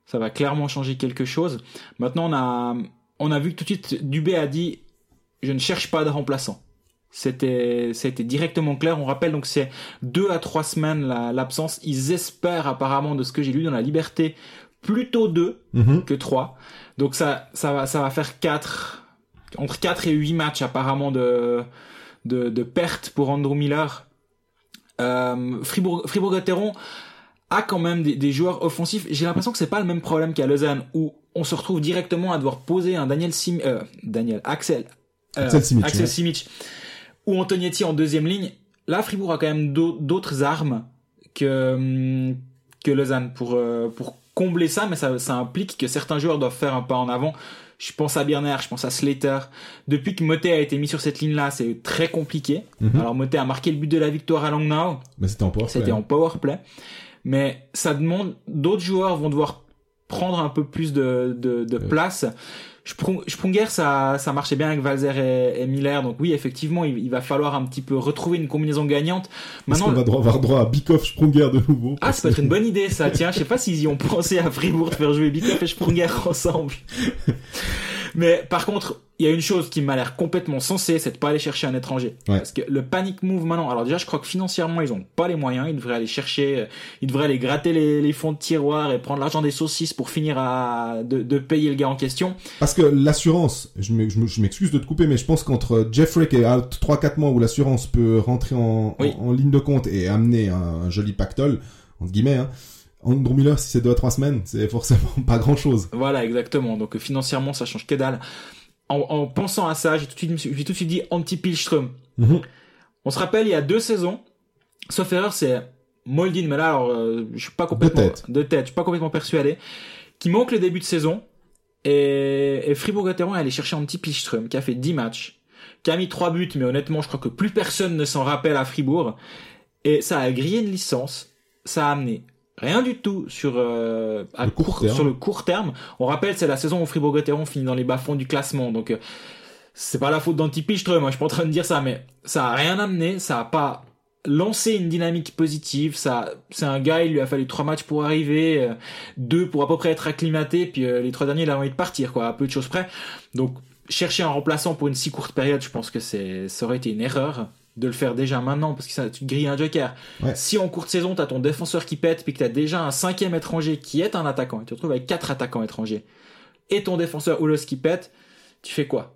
Ça va clairement changer quelque chose. Maintenant, on a, on a vu que tout de suite, Dubé a dit, je ne cherche pas de remplaçant. C'était, c'était directement clair. On rappelle donc c'est deux à trois semaines la- l'absence. Ils espèrent apparemment de ce que j'ai lu dans la Liberté plutôt deux Mhm. que trois. Donc ça, ça va, ça va faire quatre, entre 4 et 8 matchs apparemment de, de, de pertes pour Andrew Miller. Euh, Fribourg, Fribourg-Gotteron a quand même des, des joueurs offensifs. J'ai l'impression que c'est pas le même problème qu'à Lausanne où on se retrouve directement à devoir poser un Daniel Sim, euh, Daniel, Axel, euh, Axel Simic, Axel ouais. Ou Antonietti en deuxième ligne. Là, Fribourg a quand même d'au- d'autres armes que, hum, que Lausanne pour, euh, pour combler ça, mais ça, ça implique que certains joueurs doivent faire un pas en avant. Je pense à Birner, je pense à Slater. Depuis que Motet a été mis sur cette ligne-là, c'est très compliqué. Mhm. Alors Motet a marqué le but de la victoire à Langnau. Mais c'était en power play. C'était en power play. Mais ça demande, d'autres joueurs vont devoir prendre un peu plus de, de, de Ouais. place. Sprung- Sprunger, ça, ça marchait bien avec Valzer et, et Miller. Donc oui, effectivement, il, il va falloir un petit peu retrouver une combinaison gagnante. Maintenant, qu'on va droit- avoir droit à Bikoff Sprunger de nouveau ah, ça peut être une bonne idée, ça. Tiens, je sais pas s'ils y ont pensé à Fribourg de faire jouer Bikoff et Sprunger ensemble. Mais par contre, il y a une chose qui m'a l'air complètement sensée, c'est de pas aller chercher un étranger. Ouais. Parce que le panic move maintenant, alors déjà, je crois que financièrement, ils ont pas les moyens. Ils devraient aller chercher, euh, ils devraient aller gratter les, les fonds de tiroir et prendre l'argent des saucisses pour finir à de, de payer le gars en question. Parce que l'assurance, je m'ex- je me- je m'excuse de te couper, mais je pense qu'entre Jeffrey qui est out 3-4 mois où l'assurance peut rentrer en, Oui. en, en ligne de compte et amener un, un joli pactole, entre guillemets, hein, Andrew Miller, si c'est 2 à 3 semaines, c'est forcément pas grand chose. Voilà, exactement. Donc euh, financièrement, ça change que dalle. En, en pensant à ça, j'ai tout de suite, j'ai tout de suite dit anti-Pilström. On se rappelle, il y a deux saisons, sauf erreur, c'est Moldin, mais là, alors, euh, je suis pas complètement tête. de tête, je suis pas complètement persuadé, qui manque le début de saison et, et Fribourg-Gotteron est allé chercher petit Pilström qui a fait 10 matchs, qui a mis 3 buts, mais honnêtement, je crois que plus personne ne s'en rappelle à Fribourg et ça a grillé une licence, ça a amené rien du tout sur euh, à Le court sur le court terme. On rappelle, c'est la saison où Fribourg-Gotteron finit dans les bas-fonds du classement, donc euh, c'est pas la faute d'Anti-Pilström, moi je suis pas en train de dire ça, mais ça a rien amené, ça a pas lancé une dynamique positive, ça, c'est un gars, il lui a fallu trois matchs pour arriver, euh, deux pour à peu près être acclimaté, puis les trois derniers il a envie de partir, quoi, à peu de choses près. Donc, chercher un remplaçant pour une si courte période, je pense que c'est, ça aurait été une erreur de le faire déjà maintenant, parce que ça, tu grilles un joker. Ouais. Si en courte saison, t'as ton défenseur qui pète, puis que t'as déjà un cinquième étranger qui est un attaquant, et tu te retrouves avec quatre attaquants étrangers, et ton défenseur Oulos qui pète, tu fais quoi?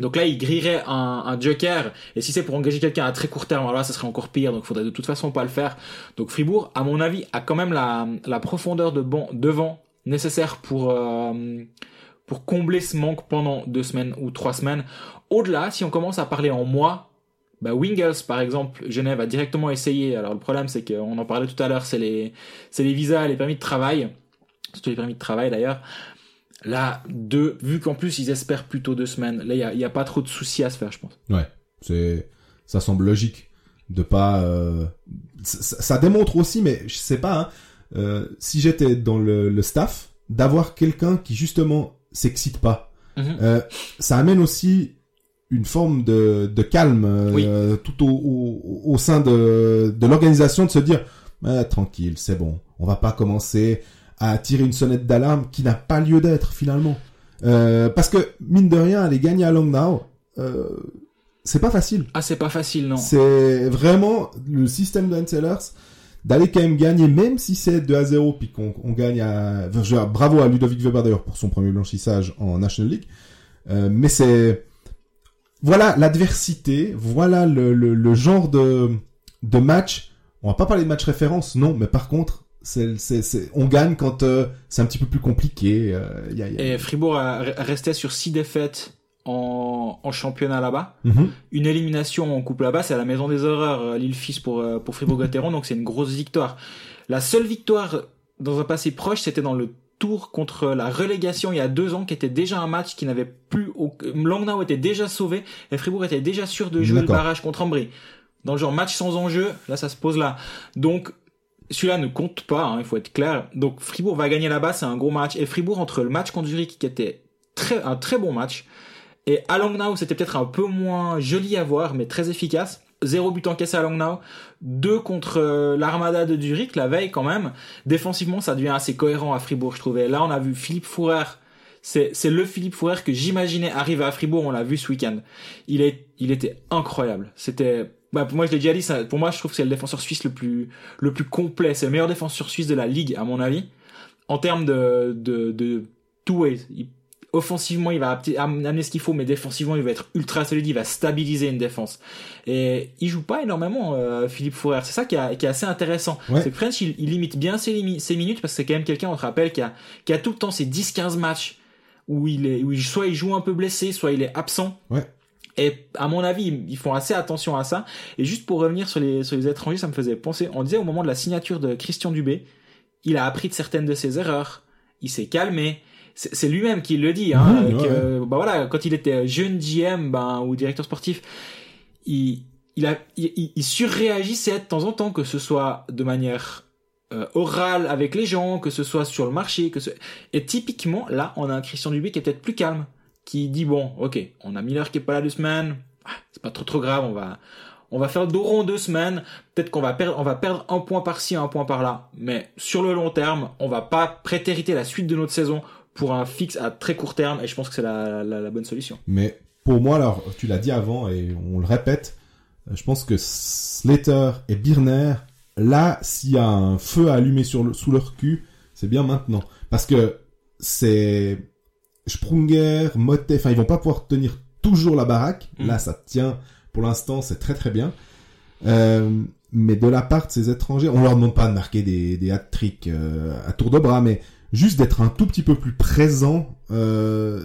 Donc là, il grillerait un, un joker, et si c'est pour engager quelqu'un à très court terme, alors là, ça serait encore pire, donc il faudrait de toute façon pas le faire. Donc Fribourg, à mon avis, a quand même la, la profondeur de banc devant nécessaire pour, euh, pour combler ce manque pendant deux semaines ou trois semaines. Au-delà, si on commence à parler en mois, bah Wingles, par exemple, Genève a directement essayé. Alors le problème, c'est qu'on en parlait tout à l'heure, c'est les, c'est les visas, les permis de travail, surtout les permis de travail d'ailleurs. Là, deux, vu qu'en plus ils espèrent plutôt deux semaines, là il y a, pas trop de soucis à se faire, je pense. Ouais, c'est ça semble logique de pas. euh, Ça, ça démontre aussi, mais je sais pas. Hein, euh, si j'étais dans le, le staff, d'avoir quelqu'un qui justement s'excite pas, Mhm. euh, ça amène aussi une forme de, de calme euh, tout au, au, au sein de, de l'organisation de se dire Ah, tranquille, c'est bon, on va pas commencer à tirer une sonnette d'alarme qui n'a pas lieu d'être finalement. Euh, parce que mine de rien, aller gagner à Longnau, euh, c'est pas facile. Ah, c'est pas facile, non. C'est vraiment le système de Sellers d'aller quand même gagner, même si c'est 2 à 0, puis qu'on on gagne à... enfin, bravo à Ludovic Weber d'ailleurs pour son premier blanchissage en National League. Euh, mais c'est... Voilà l'adversité, voilà le, le, le genre de, de match. On va pas parler de match référence, non, mais par contre, c'est, c'est, c'est, on gagne quand euh, c'est un petit peu plus compliqué. euh, y a- y a- Et Fribourg a re- resté sur six défaites en, en championnat là-bas. Mhm. Une élimination en coupe là-bas, c'est à la Maison des Horreurs, euh, Lille Fils pour, euh, pour Fribourg-Gotteron, donc c'est une grosse victoire. La seule victoire dans un passé proche, c'était dans le tour contre la relégation il y a deux ans, qui était déjà un match qui n'avait plus... au- Langnau était déjà sauvé, et Fribourg était déjà sûr de jouer le barrage contre Ambry. Dans le genre match sans enjeu, là ça se pose là. Donc celui-là ne compte pas, hein, il faut être clair. Donc Fribourg va gagner là-bas, c'est un gros match. Et Fribourg entre le match contre Zurich qui était très, un très bon match, et à Langnau c'était peut-être un peu moins joli à voir, mais très efficace. Zéro but encaissé à Langnau, deux contre euh, l'Armada de Zurich la veille quand même. Défensivement, ça devient assez cohérent à Fribourg, je trouvais. Là, on a vu Philippe Fourer. C'est, le Philippe Fourer que j'imaginais arriver à Fribourg. On l'a vu ce week-end. Il est, il était incroyable. C'était, bah, pour moi, je l'ai déjà dit, ça, pour moi, je trouve que c'est le défenseur suisse le plus, le plus complet. C'est le meilleur défenseur suisse de la ligue, à mon avis. En termes de, de, two ways. Offensivement, il va amener ce qu'il faut, mais défensivement, il va être ultra solide. Il va stabiliser une défense. Et il joue pas énormément, euh, Philippe Fourer. C'est ça qui, a- qui est assez intéressant. Ouais. C'est que French, il, il limite bien ses, limi- ses minutes parce que c'est quand même quelqu'un, on te rappelle, qui a, qui a tout le temps ses 10-15 matchs où il est, où il, soit il joue un peu blessé, soit il est absent. Ouais. Et à mon avis, ils ils font assez attention à ça. Et juste pour revenir sur les, sur les étrangers, ça me faisait penser, on disait au moment de la signature de Christian Dubé, il a appris de certaines de ses erreurs, il s'est calmé. C'est lui-même qui le dit, hein, Mhm, euh, ouais, bah voilà, quand il était jeune GM, ben, ou directeur sportif, il, il a, il, il- il surréagissait de temps en temps, que ce soit de manière euh, orale avec les gens, que ce soit sur le marché, que ce... et typiquement là, on a un Christian Dubé qui est peut-être plus calme, qui dit bon, ok, on a Miller qui est pas là deux semaines, ah, c'est pas trop trop grave, on va, on va faire dos rond deux semaines, peut-être qu'on va perdre, on va perdre un point par-ci, un point par-là, mais sur le long terme, on va pas prétériter la suite de notre saison pour un fixe à très court terme, et je pense que c'est la, la, la bonne solution. Mais pour moi, alors, tu l'as dit avant et on le répète, euh, je pense que Slater et Birner, là, s'il y a un feu à allumer sur le, sous leur cul, c'est bien maintenant. Parce que c'est Sprunger, Motet, enfin, ils vont pas pouvoir tenir toujours la baraque. Mm. Là, ça tient. Pour l'instant, c'est très très bien. Euh, mais de la part de ces étrangers, on leur demande pas de marquer des, des hat-tricks euh, à tour de bras, mais juste d'être un tout petit peu plus présent. Euh,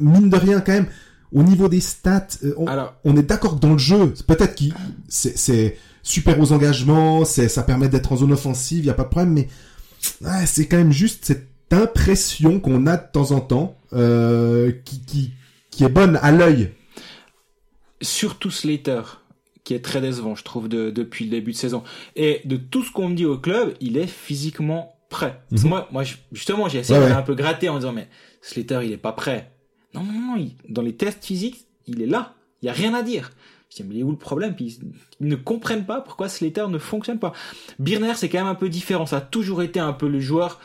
mine de rien, quand même, au niveau des stats, euh, on, Alors, on est d'accord que dans le jeu, peut-être qu'il c'est, super aux engagements, c'est ça permet d'être en zone offensive, y a pas de problème, mais c'est quand même juste cette impression qu'on a de temps en temps euh, qui, qui qui est bonne à l'œil. surtout Slater, qui est très décevant, je trouve, de- depuis le début de saison. Et de tout ce qu'on me dit au club, il est physiquement prêt. Parce que Mhm. moi, moi, justement, j'ai essayé Ouais, de ouais. un peu gratter en disant, mais Slater, il est pas prêt. Non, non, non, il- dans les tests physiques, il est là. Il y a rien à dire. Je dis, mais il est où le problème? Puis ils, ne comprennent pas pourquoi Slater ne fonctionne pas. Birner, c'est quand même un peu différent. Ça a toujours été un peu le joueur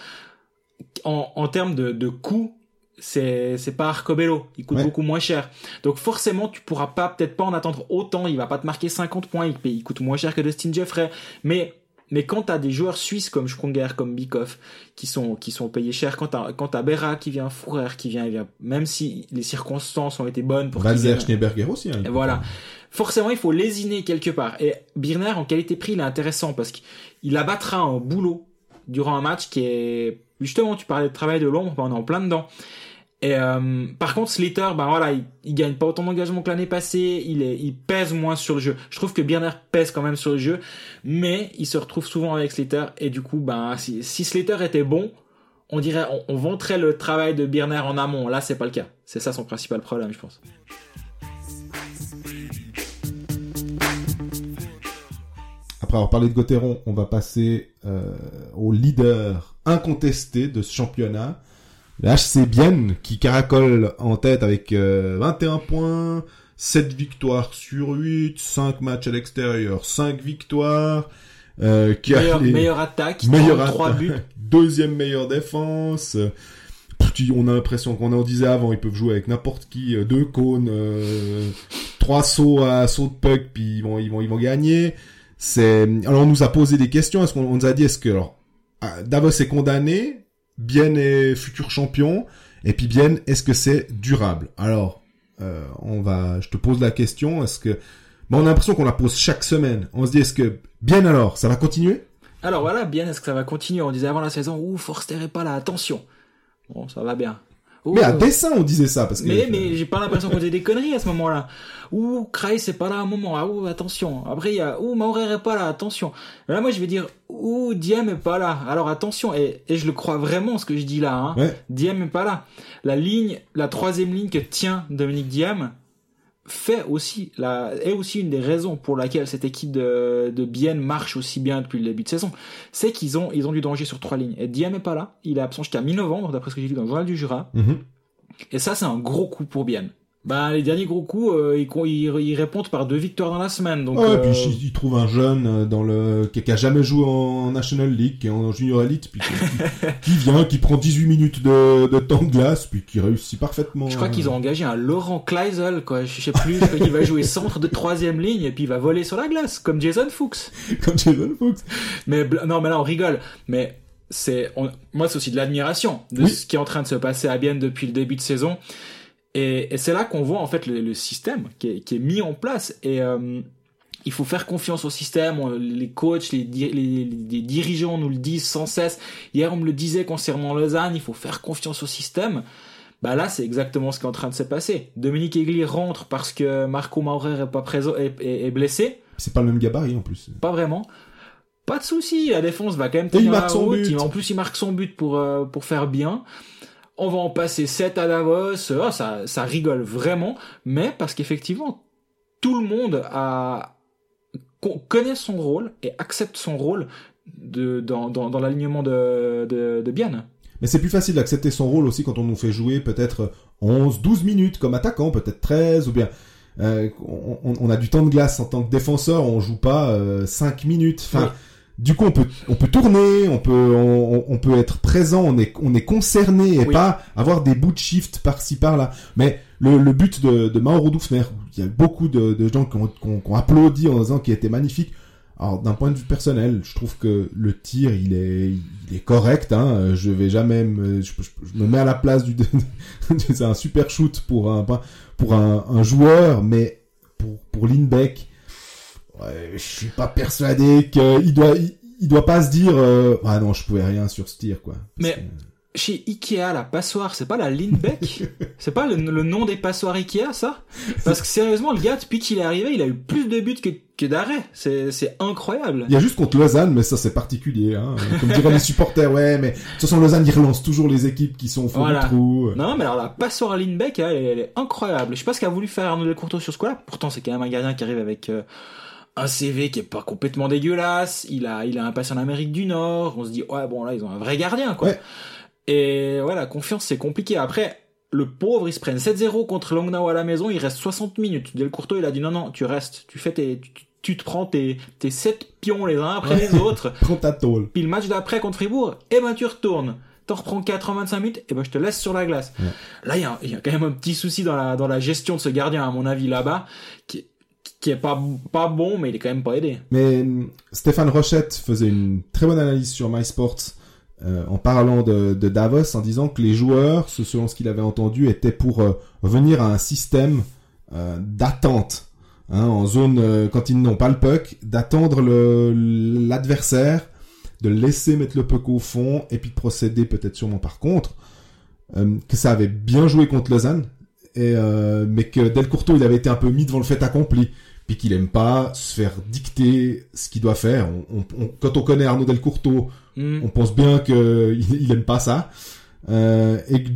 en, en termes de, de coût. C'est, c'est pas Arcobello. Il coûte Ouais. beaucoup moins cher. Donc forcément, tu pourras pas, peut-être pas en attendre autant. Il va pas te marquer 50 points. Il, il coûte moins cher que Dustin Jeffrey. Mais Mais quand t'as des joueurs suisses comme Sprunger, comme Bikoff, qui sont, qui sont payés cher, quand t'as, quand t'as Berra qui vient, Fourer qui vient, il vient, même si les circonstances ont été bonnes pour Valzer Schneeberger aussi. hein, voilà. Forcément, il faut lésiner quelque part. Et Birner, en qualité prix, il est intéressant parce qu'il abattra un boulot durant un match qui est, justement, tu parlais de travail de l'ombre, ben, on est en plein dedans. Et euh, par contre, Slater, ben voilà, il, il gagne pas autant d'engagement que l'année passée. Il pèse moins sur le jeu. Je trouve que Birner pèse quand même sur le jeu, mais il se retrouve souvent avec Slater. Et du coup, ben si, Slater était bon, on dirait, on, on vanterait le travail de Birner en amont. Là, c'est pas le cas. C'est ça son principal problème, je pense. Après avoir parlé de Gauthieron, on va passer euh, au leader incontesté de ce championnat, HC Bienne, qui caracole en tête avec euh, 21 points, 7 victoires sur 8, 5 matchs à l'extérieur, 5 victoires, euh, qui a les- meilleure attaque, meilleure 3 attaque, buts. deuxième meilleure défense. On a l'impression qu'on en disait avant, ils peuvent jouer avec n'importe qui, euh, deux cônes, euh, trois sauts à saut de puck, puis ils vont, ils vont, ils vont gagner. C'est, alors on nous a posé des questions. Est-ce qu'on on nous a dit est-ce que alors ah, Davos est condamné, Bien est futur champion, et puis Bien est-ce que c'est durable? Alors euh, on va, je te pose la question. Est-ce que bon, on a l'impression qu'on la pose chaque semaine. On se dit est-ce que Bien alors, ça va continuer? Alors voilà, bien, est-ce que ça va continuer? On disait avant la saison, ouh, Forster est pas là, attention. Bon, ça va bien. Ouh, Mais à dessin, on disait ça parce que. mais, mais j'ai pas l'impression qu'on disait des conneries à ce moment-là. Ouh, Kreis c'est pas là à un moment, ah ouh, attention. Après, il y a, ouh, Maurer est pas là, attention. Là, moi, je vais dire, ouh, Diem est pas là, alors attention. Et, et je le crois vraiment, ce que je dis là, hein. Ouais. Diem est pas là. La ligne, la troisième ligne que tient Dominique Diem fait aussi la, est aussi une des raisons pour laquelle cette équipe de, de Bienne marche aussi bien depuis le début de saison. C'est qu'ils ont, ils ont du danger sur trois lignes. Et Diem est pas là. Il est absent jusqu'à mi-novembre, d'après ce que j'ai lu dans le journal du Jura. Mhm. Et ça, c'est un gros coup pour Bienne. Ben, les derniers gros coups, euh, ils, ils, ils répondent par deux victoires dans la semaine. Donc, euh, puis il il trouve un jeune euh, dans le qui, qui a jamais joué en National League, qui est en Junior Elite, puis qui, qui- qui vient, qui prend 18 minutes de, de temps de glace, puis qui réussit parfaitement. je crois qu'ils ont engagé un Laurent Kleisel, quoi. Je sais plus, je crois qu'il va jouer centre de troisième ligne et puis il va voler sur la glace, comme Jason Fuchs. comme Jason Fox. Mais non, mais là on rigole. Mais c'est, moi c'est aussi de l'admiration de Oui. ce qui est en train de se passer à Bienne depuis le début de saison. Et, et c'est là qu'on voit en fait le, le système qui est, qui est mis en place. Et euh, il faut faire confiance au système. On- les coachs, les, les, les dirigeants nous le disent sans cesse. Hier on me le disait concernant Lausanne, il faut faire confiance au système. Bah là, c'est exactement ce qui est en train de se passer. Dominique Egli rentre parce que Marco Maurer est pas présent, est, est- est blessé. C'est pas le même gabarit en plus. Pas vraiment. Pas de souci, la défense va quand même tenir il marque la son route. but. En plus, il marque son but pour euh, pour faire bien. On va en passer 7 à Davos. Ah, ça ça rigole vraiment, mais parce qu'effectivement, tout le monde a con- connaît son rôle et accepte son rôle de dans dans, dans l'alignement de de, de Bienne. Mais c'est plus facile d'accepter son rôle aussi quand on nous fait jouer peut-être 11, 12 minutes comme attaquant, peut-être 13, ou bien euh, on, on- on a du temps de glace en tant que défenseur, on joue pas euh, 5 minutes. Enfin, Oui. Du coup, on peut, on peut tourner, on peut, on, on peut être présent, on est, on est concerné et Oui. pas avoir des bouts de shift par-ci par-là. Mais le, le but de, de Mauro Dufner, il y a beaucoup de, de gens qui ont, qui ont- qui ont applaudi en disant qu'il était magnifique. Alors d'un point de vue personnel, je trouve que le tir il est il est correct. Hein. Je vais jamais me je me mets à la place du c'est un super shoot pour un pour un, un joueur, mais pour pour Lindbeck, ouais, je suis pas persuadé qu'il doit il, il doit pas se dire euh, ah non je pouvais rien sur ce tir quoi. Mais- que- Chez Ikea, la passoire, c'est pas la Lindbeck C'est pas le, le nom des passoires Ikea, ça? Parce que sérieusement, le gars, depuis qu'il est arrivé, il a eu plus de buts que, que d'arrêts. C'est, c'est incroyable. Il y a juste contre Lausanne, mais ça c'est particulier. Hein. Comme diraient les supporters, ouais, mais de toute façon Lausanne ils relancent toujours les équipes qui sont au fond Voilà. du trou. Non, mais alors la passoire à Lindbeck, elle, elle est incroyable. Je sais pas ce qu'a voulu faire Arnaud Delcourteau sur ce coup-là. Pourtant, c'est quand même un gardien qui arrive avec euh, un CV qui est pas complètement dégueulasse. Il a, il a un passé en Amérique du Nord. On se dit, ouais, bon, là, ils ont un vrai gardien, quoi. Ouais. Et voilà, confiance, c'est compliqué. Après, le pauvre, ils se prennent 7-0 contre Langnau à la maison. Il reste 60 minutes. Delcourteau, il a dit, non, non, tu restes. Tu fais tes, tu, tu te prends tes, tes 7 pions les uns après Ouais. les autres. Prends ta tôle. Puis le match d'après contre Fribourg, et ben tu retournes. T'en reprends 4 en 25 minutes, et ben je te laisse sur la glace. Ouais. Là, il y, a- y a quand même un petit souci dans la, dans la gestion de ce gardien, à mon avis, là-bas, qui, qui est pas, pas bon, mais il est quand même pas aidé. Mais hum, Stéphane Rochette faisait une très bonne analyse sur MySports euh, en parlant de, Davos, en disant que les joueurs, selon ce qu'il avait entendu, étaient pour euh, revenir à un système euh, d'attente, hein, en zone euh, quand ils n'ont pas le puck, d'attendre l'adversaire, de laisser mettre le puck au fond et puis de procéder peut-être sûrement par contre. Euh, que ça avait bien joué contre Lausanne, et euh, mais que Del Courto il avait été un peu mis devant le fait accompli puis qu'il aime pas se faire dicter ce qu'il doit faire. On, on- on- quand on connaît Arnaud Del Courto, Hmm. on pense bien que il, aime pas ça. Euh, et que,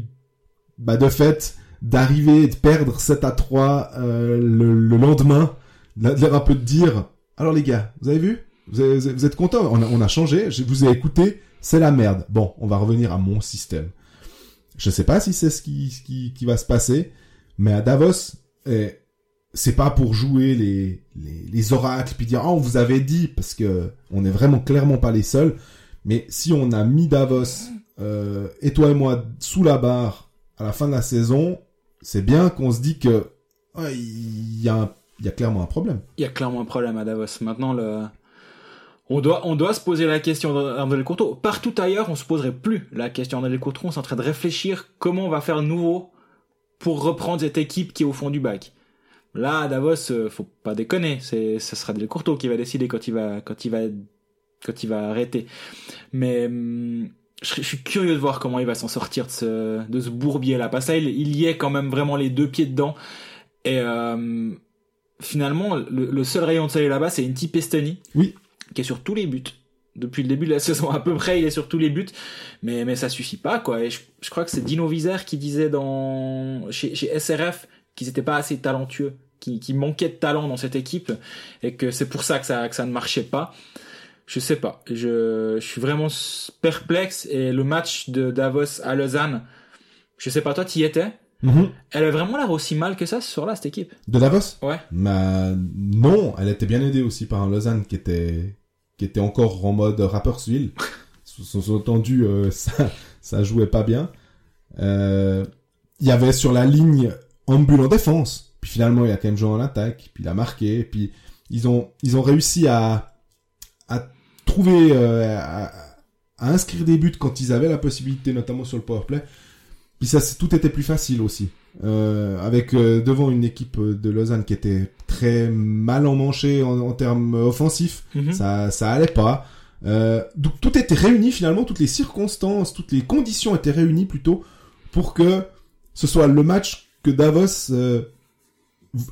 bah, de fait, d'arriver et de perdre 7 à 3 euh, le, le lendemain, de l'air un peu de dire, alors les gars, vous avez vu? Vous, avez- vous êtes- contents? On a, on a changé, je vous ai écouté, c'est la merde. Bon, on va revenir à mon système. Je sais pas si c'est ce qui, ce qui, qui va se passer, mais à Davos, eh, c'est pas pour jouer les, les, les oracles puis dire, oh, on vous avait dit, parce que on est vraiment clairement pas les seuls. Mais si on a mis Davos, euh, et toi et moi, sous la barre à la fin de la saison, c'est bien qu'on se dit que il y, a clairement un problème. Il y a clairement un problème à Davos. Maintenant, on, doit, on doit se poser la question d'André Courtois. Partout ailleurs, on se poserait plus la question d'André Courtois. On est en train de réfléchir comment on va faire nouveau pour reprendre cette équipe qui est au fond du bac. Là, à Davos, euh, faut pas déconner. C'est, ce sera Del Courtois qui va décider quand il va, quand il va, quand il va arrêter. Mais hum, je, suis curieux de voir comment il va s'en sortir de ce, de ce bourbier-là. Parce que là, il, il y est quand même vraiment les deux pieds dedans. Et euh, finalement, le, le seul rayon de soleil là-bas, c'est Inti Pestani. Oui. Qui est sur tous les buts. Depuis le début de la saison, à peu près, il est sur tous les buts. Mais, mais ça suffit pas, quoi. Et je, je crois que c'est Dino Vizer qui disait dans, chez, chez SRF qu'ils étaient pas assez talentueux, qui, qui manquait de talent dans cette équipe. Et que c'est pour ça que ça, que ça ne marchait pas. Je sais pas. Je, je suis vraiment perplexe. Et le match de Davos à Lausanne, je sais pas, toi, t'y étais? Elle a vraiment l'air aussi mal que ça ce soir-là, cette équipe. De Davos? Ouais. Bah non, elle était bien aidée aussi par un Lausanne qui était qui était encore en mode Rapperswil. Sous-entendu, euh, ça ça jouait pas bien. Euh, Il y avait sur la ligne Ambul en défense. Puis finalement, il a quand même joué en attaque. Puis il a marqué. Puis ils ont ils ont réussi à à trouver euh, à, à inscrire des buts quand ils avaient la possibilité, notamment sur le powerplay. Puis ça, tout était plus facile aussi. Euh, avec euh, devant une équipe euh, de Lausanne qui était très mal emmanchée en, en termes offensifs, Mhm. ça ça allait pas. Euh, donc tout était réuni finalement, toutes les circonstances, toutes les conditions étaient réunies plutôt pour que ce soit le match que Davos euh,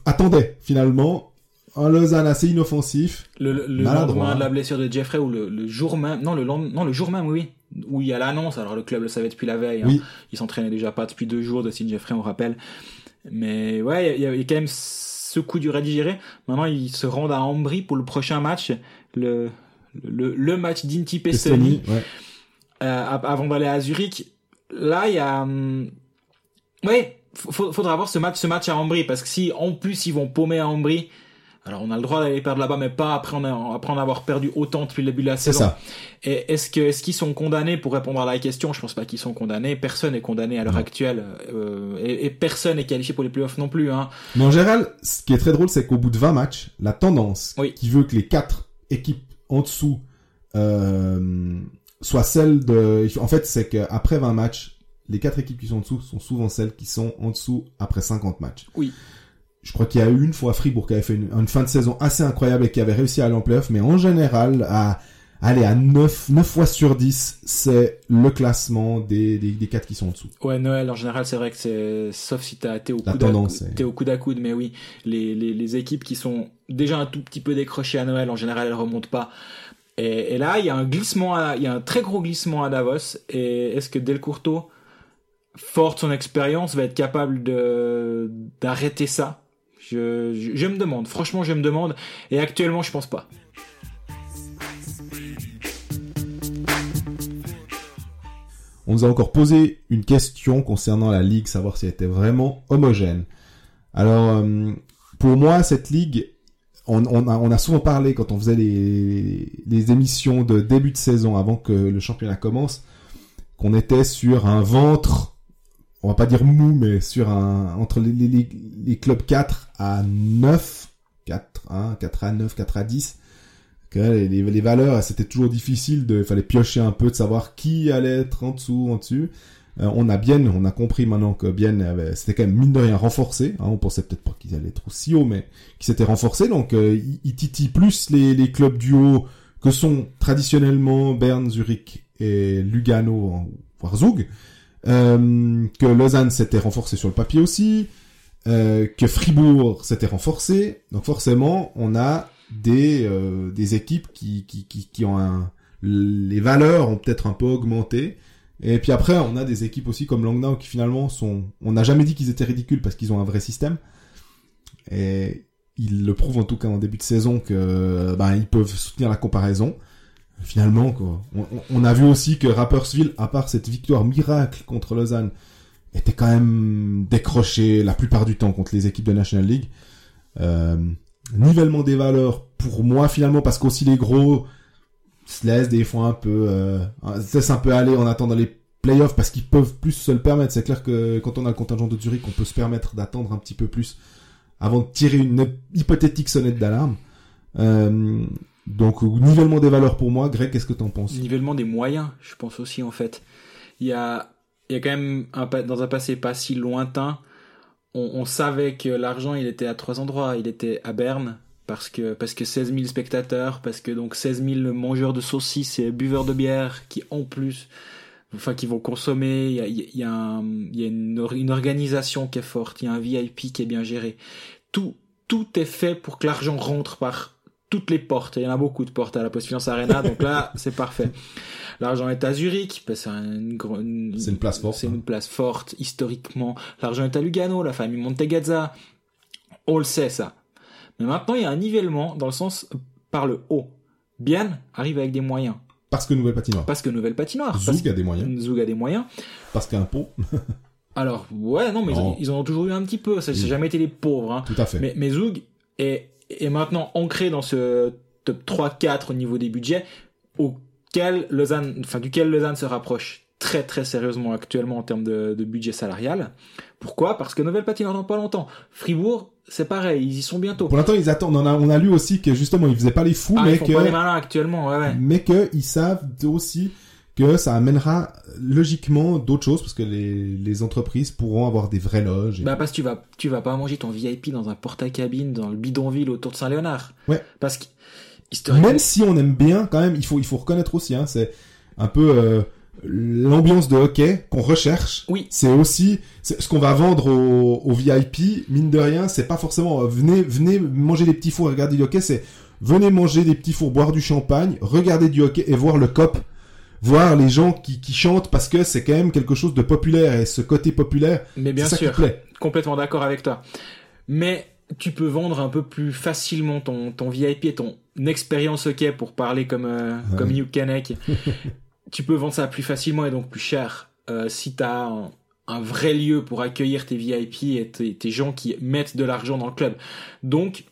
attendait finalement. Un Lausanne assez inoffensif. Le, le, lendemain de la blessure de Jeffrey ou le, le jour même, non le lendemain, non le jour même oui, où il y a l'annonce. Alors le club le savait depuis la veille. hein. Oui. Il s'entraînait déjà pas depuis deux jours de Sid Jeffrey, on rappelle. Mais ouais, il y, a- il y a quand même ce coup dur à digérer. Maintenant, ils se rendent à Ambry pour le prochain match, le le, le match d'Inti Pestoni. Ouais. euh, av- avant d'aller à Zurich. Là, il y a, hum, ouais, faudra voir ce match, ce match à Ambry, parce que si en plus ils vont paumer à Ambry, alors on a le droit d'aller perdre là-bas, mais pas après, on a, après en avoir perdu autant depuis le début de la C'est saison. ça. Et est-ce que, est-ce qu'ils sont condamnés pour répondre à la question? Je pense pas qu'ils sont condamnés. Personne est condamné à l'heure actuelle, euh, et, et personne est qualifié pour les playoffs non plus. Hein. Mais en général, ce qui est très drôle, c'est qu'au bout de 20 matchs, la tendance Oui. qui veut que les quatre équipes en dessous euh, soient celles de... En fait, c'est qu'après 20 matchs, les quatre équipes qui sont en dessous sont souvent celles qui sont en dessous après 50 matchs. Oui. Je crois qu'il y a eu une fois Fribourg qui avait fait une, une fin de saison assez incroyable et qui avait réussi à aller en playoff, mais en général, à aller à 9, 9 fois sur 10, c'est le classement des, des, des quatre qui sont en dessous. Ouais, Noël, en général, c'est vrai que c'est, sauf si t'as, t'es au La coude à tendance, t'es au coude à coude, mais oui, les, les, les équipes qui sont déjà un tout petit peu décrochées à Noël, en général, elles remontent pas. Et, et là, il y a un glissement, à- il y a un très gros glissement à Davos. Et est-ce que Del Courto, fort de son expérience, va être capable de, d'arrêter ça? Je, me demande. Franchement, je me demande. Et actuellement, je pense pas. On nous a encore posé une question concernant la ligue, savoir si elle était vraiment homogène. Alors, euh, pour moi, cette ligue, on, a, souvent parlé quand on faisait les émissions de début de saison avant que le championnat commence, qu'on était sur un ventre, on va pas dire mou, mais sur un entre les, les, les- clubs 4 à 9, 4-1, 4-9, 4-10. Que les, les, les valeurs, c'était toujours difficile de, il fallait piocher un peu de savoir qui allait être en dessous, en dessus. Euh, on a bien, on a compris maintenant que bien avait, c'était quand même mine de rien renforcé. Hein, on pensait peut-être pas qu'ils allaient être aussi haut, mais qui s'était renforcé. Donc, euh, il, il titille plus les, les clubs du haut que sont traditionnellement Berne, Zurich et Lugano, voire Zug. Euh, que Lausanne s'était renforcé sur le papier aussi. Euh, que Fribourg s'était renforcé. Donc forcément, on a des euh, des équipes qui qui qui, qui ont un les valeurs ont peut-être un peu augmenté. Et puis après, on a des équipes aussi comme Langnau qui finalement sont. On n'a jamais dit qu'ils étaient ridicules parce qu'ils ont un vrai système. Et ils le prouvent en tout cas en début de saison que ben ils peuvent soutenir la comparaison. Finalement, quoi. On, on a vu aussi que Rapperswil, à part cette victoire miracle contre Lausanne, était quand même décroché la plupart du temps contre les équipes de National League. Euh, nivellement des valeurs pour moi finalement parce qu'aussi les gros se laissent des fois un peu euh, se laissent un peu aller en attendant les playoffs parce qu'ils peuvent plus se le permettre. C'est clair que quand on a le contingent de Zurich, on peut se permettre d'attendre un petit peu plus avant de tirer une hypothétique sonnette d'alarme. Euh, donc nivellement des valeurs pour moi. Greg, qu'est-ce que t'en penses? Nivellement des moyens, je pense aussi en fait. Il y a y a quand même dans un passé pas si lointain, on, savait que l'argent il était à trois endroits. Il était à Berne parce que parce que 16 000 spectateurs, parce que donc 16 000 mangeurs de saucisses et buveurs de bière qui en plus, enfin qui vont consommer. Il y a une, une organisation qui est forte. Il y a un VIP qui est bien géré. Tout tout est fait pour que l'argent rentre par toutes les portes. Il y en a beaucoup de portes à la Post Arena, donc là, c'est parfait. L'argent est à Zurich, c'est une, place forte. C'est une place forte, historiquement. L'argent est à Lugano, la famille Montegazza. On le sait, ça. Mais maintenant, il y a un nivellement dans le sens par le haut. Bien arrive avec des moyens. Parce que nouvelle patinoire. Parce que nouvelle patinoire. Zoug a des moyens. Zoug a des moyens. Parce qu'il y a un pont. Alors, ouais, non, mais Non. Ils, ils en ont toujours eu un petit peu. Ça n'a Oui. jamais été les pauvres. Hein. Tout à fait. Mais, mais Zoug est, est maintenant ancré dans ce top 3-4 au niveau des budgets, auquel Lausanne, enfin, duquel Lausanne se rapproche très très sérieusement actuellement en termes de, de budget salarial. Pourquoi? Parce que Nouvelle Patinoire dans pas longtemps. Fribourg, c'est pareil, ils y sont bientôt. Pour l'instant, ils attendent. On a, on a lu aussi que justement, ils faisaient pas les fous, Ah, mais ils font que, pas les malins actuellement, ouais, ouais. mais que ils savent aussi que ça amènera logiquement d'autres choses parce que les, les entreprises pourront avoir des vraies loges. et- Bah parce que tu vas tu vas pas manger ton VIP dans un porte-à-cabine dans le bidonville autour de Saint-Léonard. Ouais. Parce que historiquement, Même si on aime bien, quand même, il faut, il faut reconnaître aussi, hein, c'est un peu euh, l'ambiance de hockey qu'on recherche. Oui. C'est aussi ce qu'on va vendre aux, aux VIP. Mine de rien, c'est pas forcément euh, venez, venez manger des petits fours et regarder du hockey. C'est venez manger des petits fours, boire du champagne, regarder du hockey et voir le cop. Voir les gens qui, qui chantent parce que c'est quand même quelque chose de populaire et ce côté populaire, mais bien ça sûr. qui plaît. complètement d'accord avec toi. Mais tu peux vendre un peu plus facilement ton, ton VIP et ton expérience hockey pour parler comme, euh, Ouais. comme Hugh Canek. tu peux vendre ça plus facilement et donc plus cher euh, si tu as un, un vrai lieu pour accueillir tes VIP et tes, tes gens qui mettent de l'argent dans le club. Donc,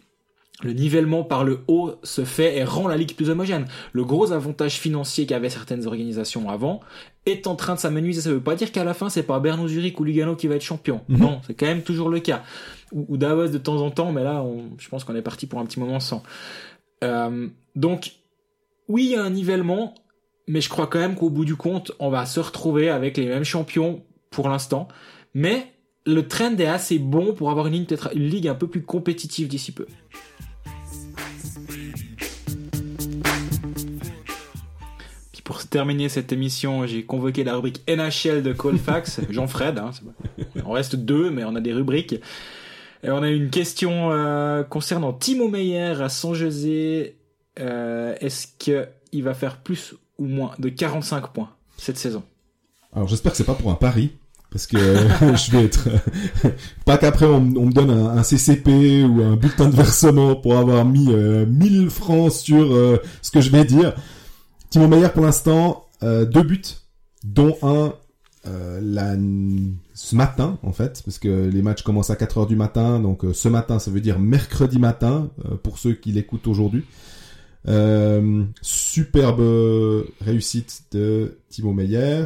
le nivellement par le haut se fait et rend la ligue plus homogène. Le gros avantage financier qu'avaient certaines organisations avant est en train de s'amenuiser. Ça veut pas dire qu'à la fin, c'est pas Bernard Zurich ou Lugano qui va être champion. Mhm. Non, c'est quand même toujours le cas. Ou, ou Davos de temps en temps, mais là, on, je pense qu'on est parti pour un petit moment sans. Euh, donc, oui, il y a un nivellement, mais je crois quand même qu'au bout du compte, on va se retrouver avec les mêmes champions pour l'instant. Mais le trend est assez bon pour avoir une, une ligue un peu plus compétitive d'ici peu. Pour terminer cette émission, j'ai convoqué la rubrique NHL de Colfax, Jean-Fred. Hein, on reste deux, mais on a des rubriques. Et on a une question euh, concernant Timo Meyer à San José. Euh, Est-ce que il va faire plus ou moins de 45 points cette saison? Alors j'espère que c'est pas pour un pari. Parce que je vais être... pas qu'après on, on me donne un, un CCP ou un bulletin de versement pour avoir mis euh, 1000 francs sur euh, ce que je vais dire. Timo Meyer pour l'instant, euh, deux buts, dont un euh, ce matin en fait, parce que les matchs commencent à 4 heures du matin, donc euh, ce matin ça veut dire mercredi matin pour ceux qui l'écoutent aujourd'hui. Superbe réussite de Timo Meyer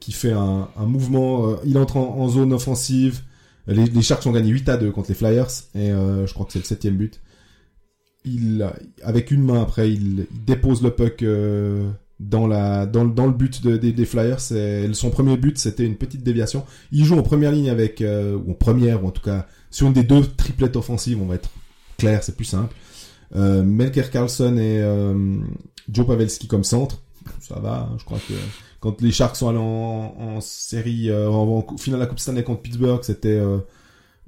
qui fait un, mouvement. il entre en, zone offensive Les, les Sharks ont gagné 8 à 2 contre les Flyers et je crois que c'est le septième but. Il, avec une main après, il, dépose le puck euh, dans la dans, dans le but de- des- Flyers. Son premier but, c'était une petite déviation. Il joue en première ligne avec euh, ou en première ou en tout cas sur une des deux triplettes offensives. On va être clair, c'est plus simple. Euh, Melker Carlson et Joe Pavelski comme centre. Ça va, hein, je crois que quand les Sharks sont allés en, série, en, en finale de la Coupe Stanley contre Pittsburgh, c'était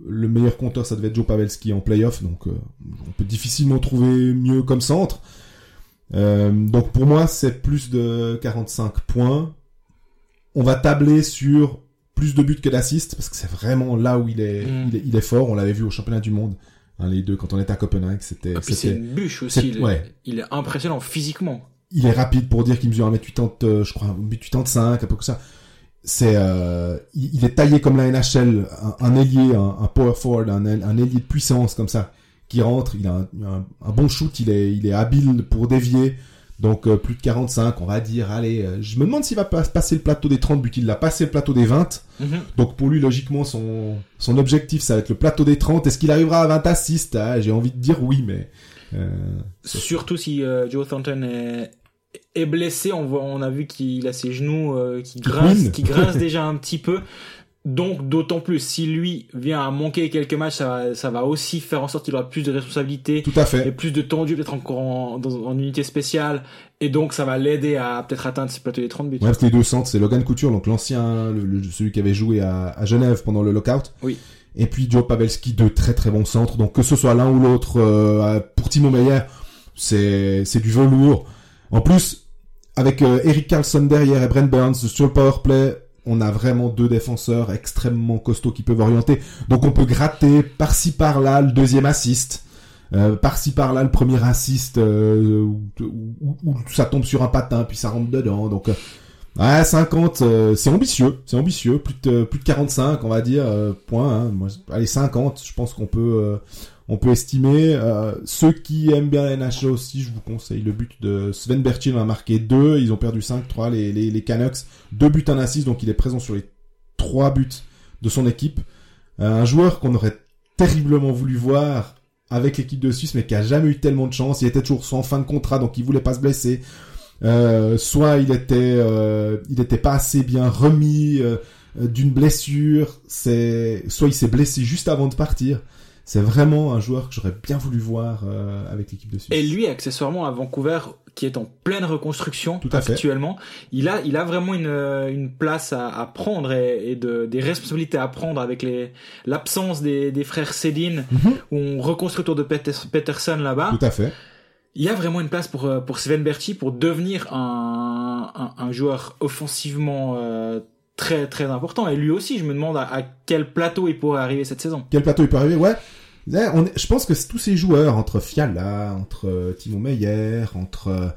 le meilleur compteur, ça devait être Joe Pavelski en playoff, donc euh, on peut difficilement trouver mieux comme centre. Euh, donc pour moi, c'est plus de 45 points. On va tabler sur plus de buts que d'assists, parce que c'est vraiment là où il est, Mm. il est, il est fort. On l'avait vu au championnat du monde, hein, les deux, quand on était à Copenhague, c'était... Puis c'est une bûche aussi. Il, est- ouais. il est impressionnant physiquement. il est rapide pour dire qu'il mesure 1m80, euh, je crois, 1m85, un peu que ça. C'est, euh, il, il est taillé comme la NHL, un, un ailier, un, un power forward, un, un ailier de puissance comme ça, qui rentre, il a un, un- bon shoot, il est, il est habile pour dévier, donc euh, plus de 45, on va dire, allez, euh, je me demande s'il va pas passer le plateau des 30 buts, il a passé le plateau des 20, Mhm. donc pour lui, logiquement, son, son objectif, ça va être le plateau des 30, est-ce qu'il arrivera à 20 assists? Ah, J'ai envie de dire oui, mais... Euh, Surtout si euh, Joe Thornton est, est blessé, on voit, on a vu qu'il a ses genoux euh, qui grincent, qui grincent déjà un petit peu. Donc d'autant plus, si lui vient à manquer quelques matchs, ça va, ça va aussi faire en sorte qu'il aura plus de responsabilités tout à et fait. plus de tendu peut-être encore en, dans- en unité spéciale. Et donc ça va l'aider à peut-être atteindre ce plateau des 30 buts. Ouais, que les deux centres, c'est Logan Couture, donc l'ancien, celui qui avait joué à, à Genève pendant le lockout. Oui. Et puis Joe Pavelski, deux très très bons centres. Donc que ce soit l'un ou l'autre, euh, pour Timo Meyer, c'est c'est du velours. En plus, avec euh, Eric Carlson derrière et Brent Burns sur le power play, on a vraiment deux défenseurs extrêmement costauds qui peuvent orienter. Donc on peut gratter par-ci par-là le deuxième assist. Euh, par-ci par-là le premier assist euh, où, ça tombe sur un patin puis ça rentre dedans donc ouais 50 euh, c'est ambitieux c'est ambitieux plus de plus de 45 on va dire point hein. Allez 50 je pense qu'on peut on peut estimer euh, ceux qui aiment bien la aussi je vous conseille le but de Sven Bertil a marqué 2 ils ont perdu 5-3 les, Canucks deux buts un assist donc il est présent sur les trois buts de son équipe Euh, un joueur qu'on aurait terriblement voulu voir avec l'équipe de Suisse, mais qui a jamais eu tellement de chance. Il était toujours soit en fin de contrat, donc il voulait pas se blesser. Euh, soit il était, il était pas assez bien remis d'une blessure. C'est, soit il s'est blessé juste avant de partir. C'est vraiment un joueur que j'aurais bien voulu voir euh, avec l'équipe de Suisse. Et lui, accessoirement, à Vancouver, qui est en pleine reconstruction Tout à fait. actuellement, il a, il a vraiment une, euh, une place à, à prendre et, et de, des responsabilités à prendre avec les, l'absence des, des frères Céline, Mhm. où on reconstruit autour de Peter- Peterson là-bas. Tout à fait. Il y a vraiment une place pour, euh, pour Sven Berti pour devenir un, un, un joueur offensivement euh, très, très important. Et lui aussi, je me demande à, à quel plateau il pourrait arriver cette saison. Quel plateau il peut arriver Ouais. Ouais, on est- je pense que tous ces joueurs, entre Fiala, entre euh, Timo Meyer, entre euh,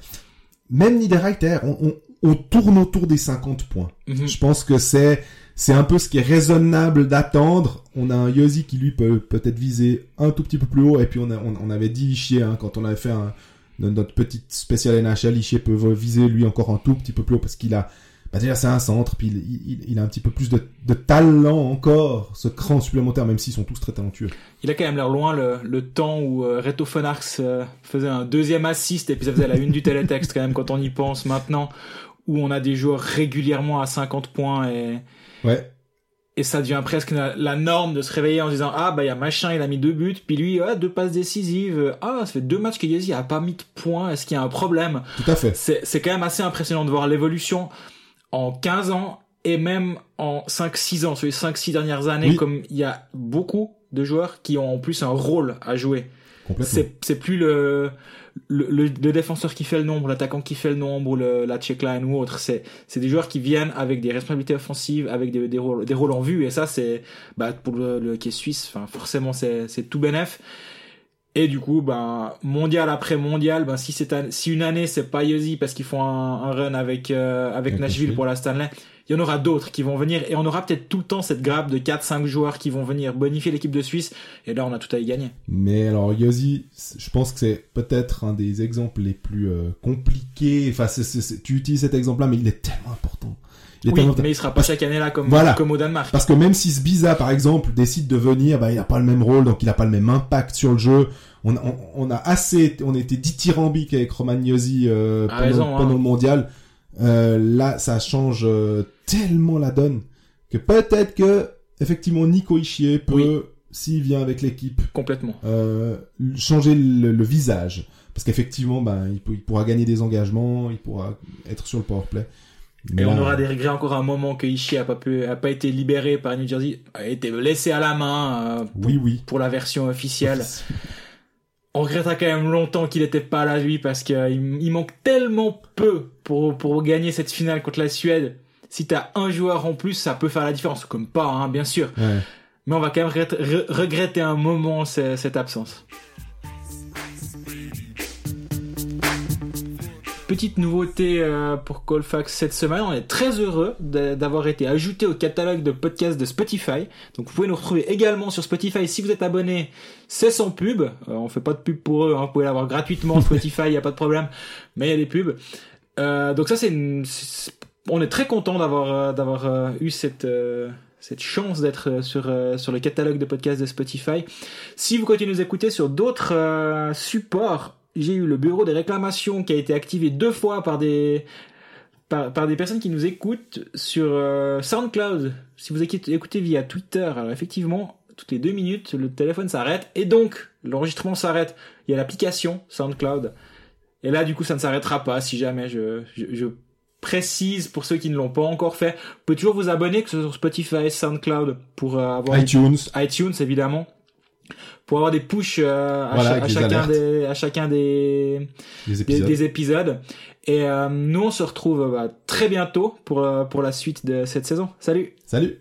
même Niederreiter, on, on, on tourne autour des 50 points. Mhm. Je pense que c'est c'est un peu ce qui est raisonnable d'attendre. On a un Yosi qui lui peut peut-être viser un tout petit peu plus haut et puis on, a, on, on avait dit Ishier hein, quand on avait fait un, notre petite spéciale NHL, Ishier peut viser lui encore un tout petit peu plus haut parce qu'il a bah déjà c'est un centre puis il, il, il a un petit peu plus de, de talent encore, ce cran supplémentaire même s'ils sont tous très talentueux. Il a quand même l'air loin le, le temps où euh, Reto Fonarx euh, faisait un deuxième assist et puis ça faisait la une du télétexte quand même quand on y pense maintenant où on a des joueurs régulièrement à 50 points et, Ouais, et ça devient presque la, la norme de se réveiller en se disant ah bah il y a machin il a mis deux buts puis lui ah, deux passes décisives ah ça fait deux matchs que Yezi a pas mis de points est-ce qu'il y a un problème? Tout à fait. c'est c'est quand même assez impressionnant de voir l'évolution en 15 ans et même en 5-6 ans sur les 5-6 dernières années Oui. comme il y a beaucoup de joueurs qui ont en plus un rôle à jouer c'est plus le le, le, le défenseur qui fait le nombre, l'attaquant qui fait le nombre, le, la checkline ou autre. C'est c'est des joueurs qui viennent avec des responsabilités offensives, avec des, des rôles des rôles en vue. Et ça c'est bah pour le, le qui est suisse, enfin forcément c'est c'est tout bénef. Et du coup, ben mondial après mondial, ben si c'est un- si une année c'est pas Yossi parce qu'ils font un, un run avec euh, avec Nashville pour la Stanley, il y en aura d'autres qui vont venir et on aura peut-être tout le temps cette grappe de 4 5 joueurs qui vont venir bonifier l'équipe de Suisse et là on a tout à y gagner. Mais alors Yosi, je pense que c'est peut-être un des exemples les plus euh, compliqués. Enfin, tu utilises cet exemple-là, mais il est tellement important. Il Oui, mais il sera pas chaque année là comme, Voilà. comme au Danemark. Parce que même si Sbiza, par exemple, décide de venir, bah, il a pas le même rôle, donc il a pas le même impact sur le jeu. On, on, on a assez, on était dithyrambique avec Romagnosi euh, A pendant, raison, hein. pendant le mondial. Euh, là, ça change euh, tellement la donne que peut-être que effectivement Nico Ishii peut, Oui. s'il vient avec l'équipe, Complètement. euh, changer le, le visage. Parce qu'effectivement, ben, il, pourra gagner des engagements, il pourra être sur le powerplay. Mais Et on aura des regrets encore un moment que Ishii a pas pu, a pas été libéré par New Jersey, a été laissé à la main euh, pour, Oui, oui. pour la version officielle. On regrettera quand même longtemps qu'il était pas là lui parce qu'il il manque tellement peu pour, pour gagner cette finale contre la Suède. Si t'as un joueur en plus, ça peut faire la différence. Comme pas, hein, bien sûr. Ouais. Mais on va quand même regretter, re- regretter un moment ce- cette absence. Petite nouveauté euh, pour Colfax cette semaine, on est très heureux d'a- d'avoir été ajouté au catalogue de podcasts de Spotify. Donc vous pouvez nous retrouver également sur Spotify si vous êtes abonné, c'est sans pub. Euh, on fait pas de pub pour eux, hein, vous pouvez l'avoir gratuitement Spotify, y a pas de problème. Mais il y a des pubs. Euh, donc ça c'est, on est très content d'avoir d'avoir eu cette cette chance d'être sur sur le catalogue de podcasts de Spotify. Si vous continuez de nous écouter sur d'autres supports, j'ai eu le bureau des réclamations qui a été activé deux fois par des par, par des personnes qui nous écoutent sur euh, SoundCloud. Si vous écoutez, via Twitter, alors effectivement, toutes les deux minutes, le téléphone s'arrête et donc l'enregistrement s'arrête. Il y a l'application SoundCloud. Et là, du coup, ça ne s'arrêtera pas si jamais je, je, je précise pour ceux qui ne l'ont pas encore fait. Vous pouvez toujours vous abonner, que ce soit sur Spotify, SoundCloud, pour euh, avoir iTunes. iTunes évidemment pour avoir des pushs euh, à, Voilà, cha- avec à les chacun des à chacun des épisodes. des épisodes. Et euh, nous on se retrouve euh, bah, très bientôt pour pour la suite de cette saison. Salut! Salut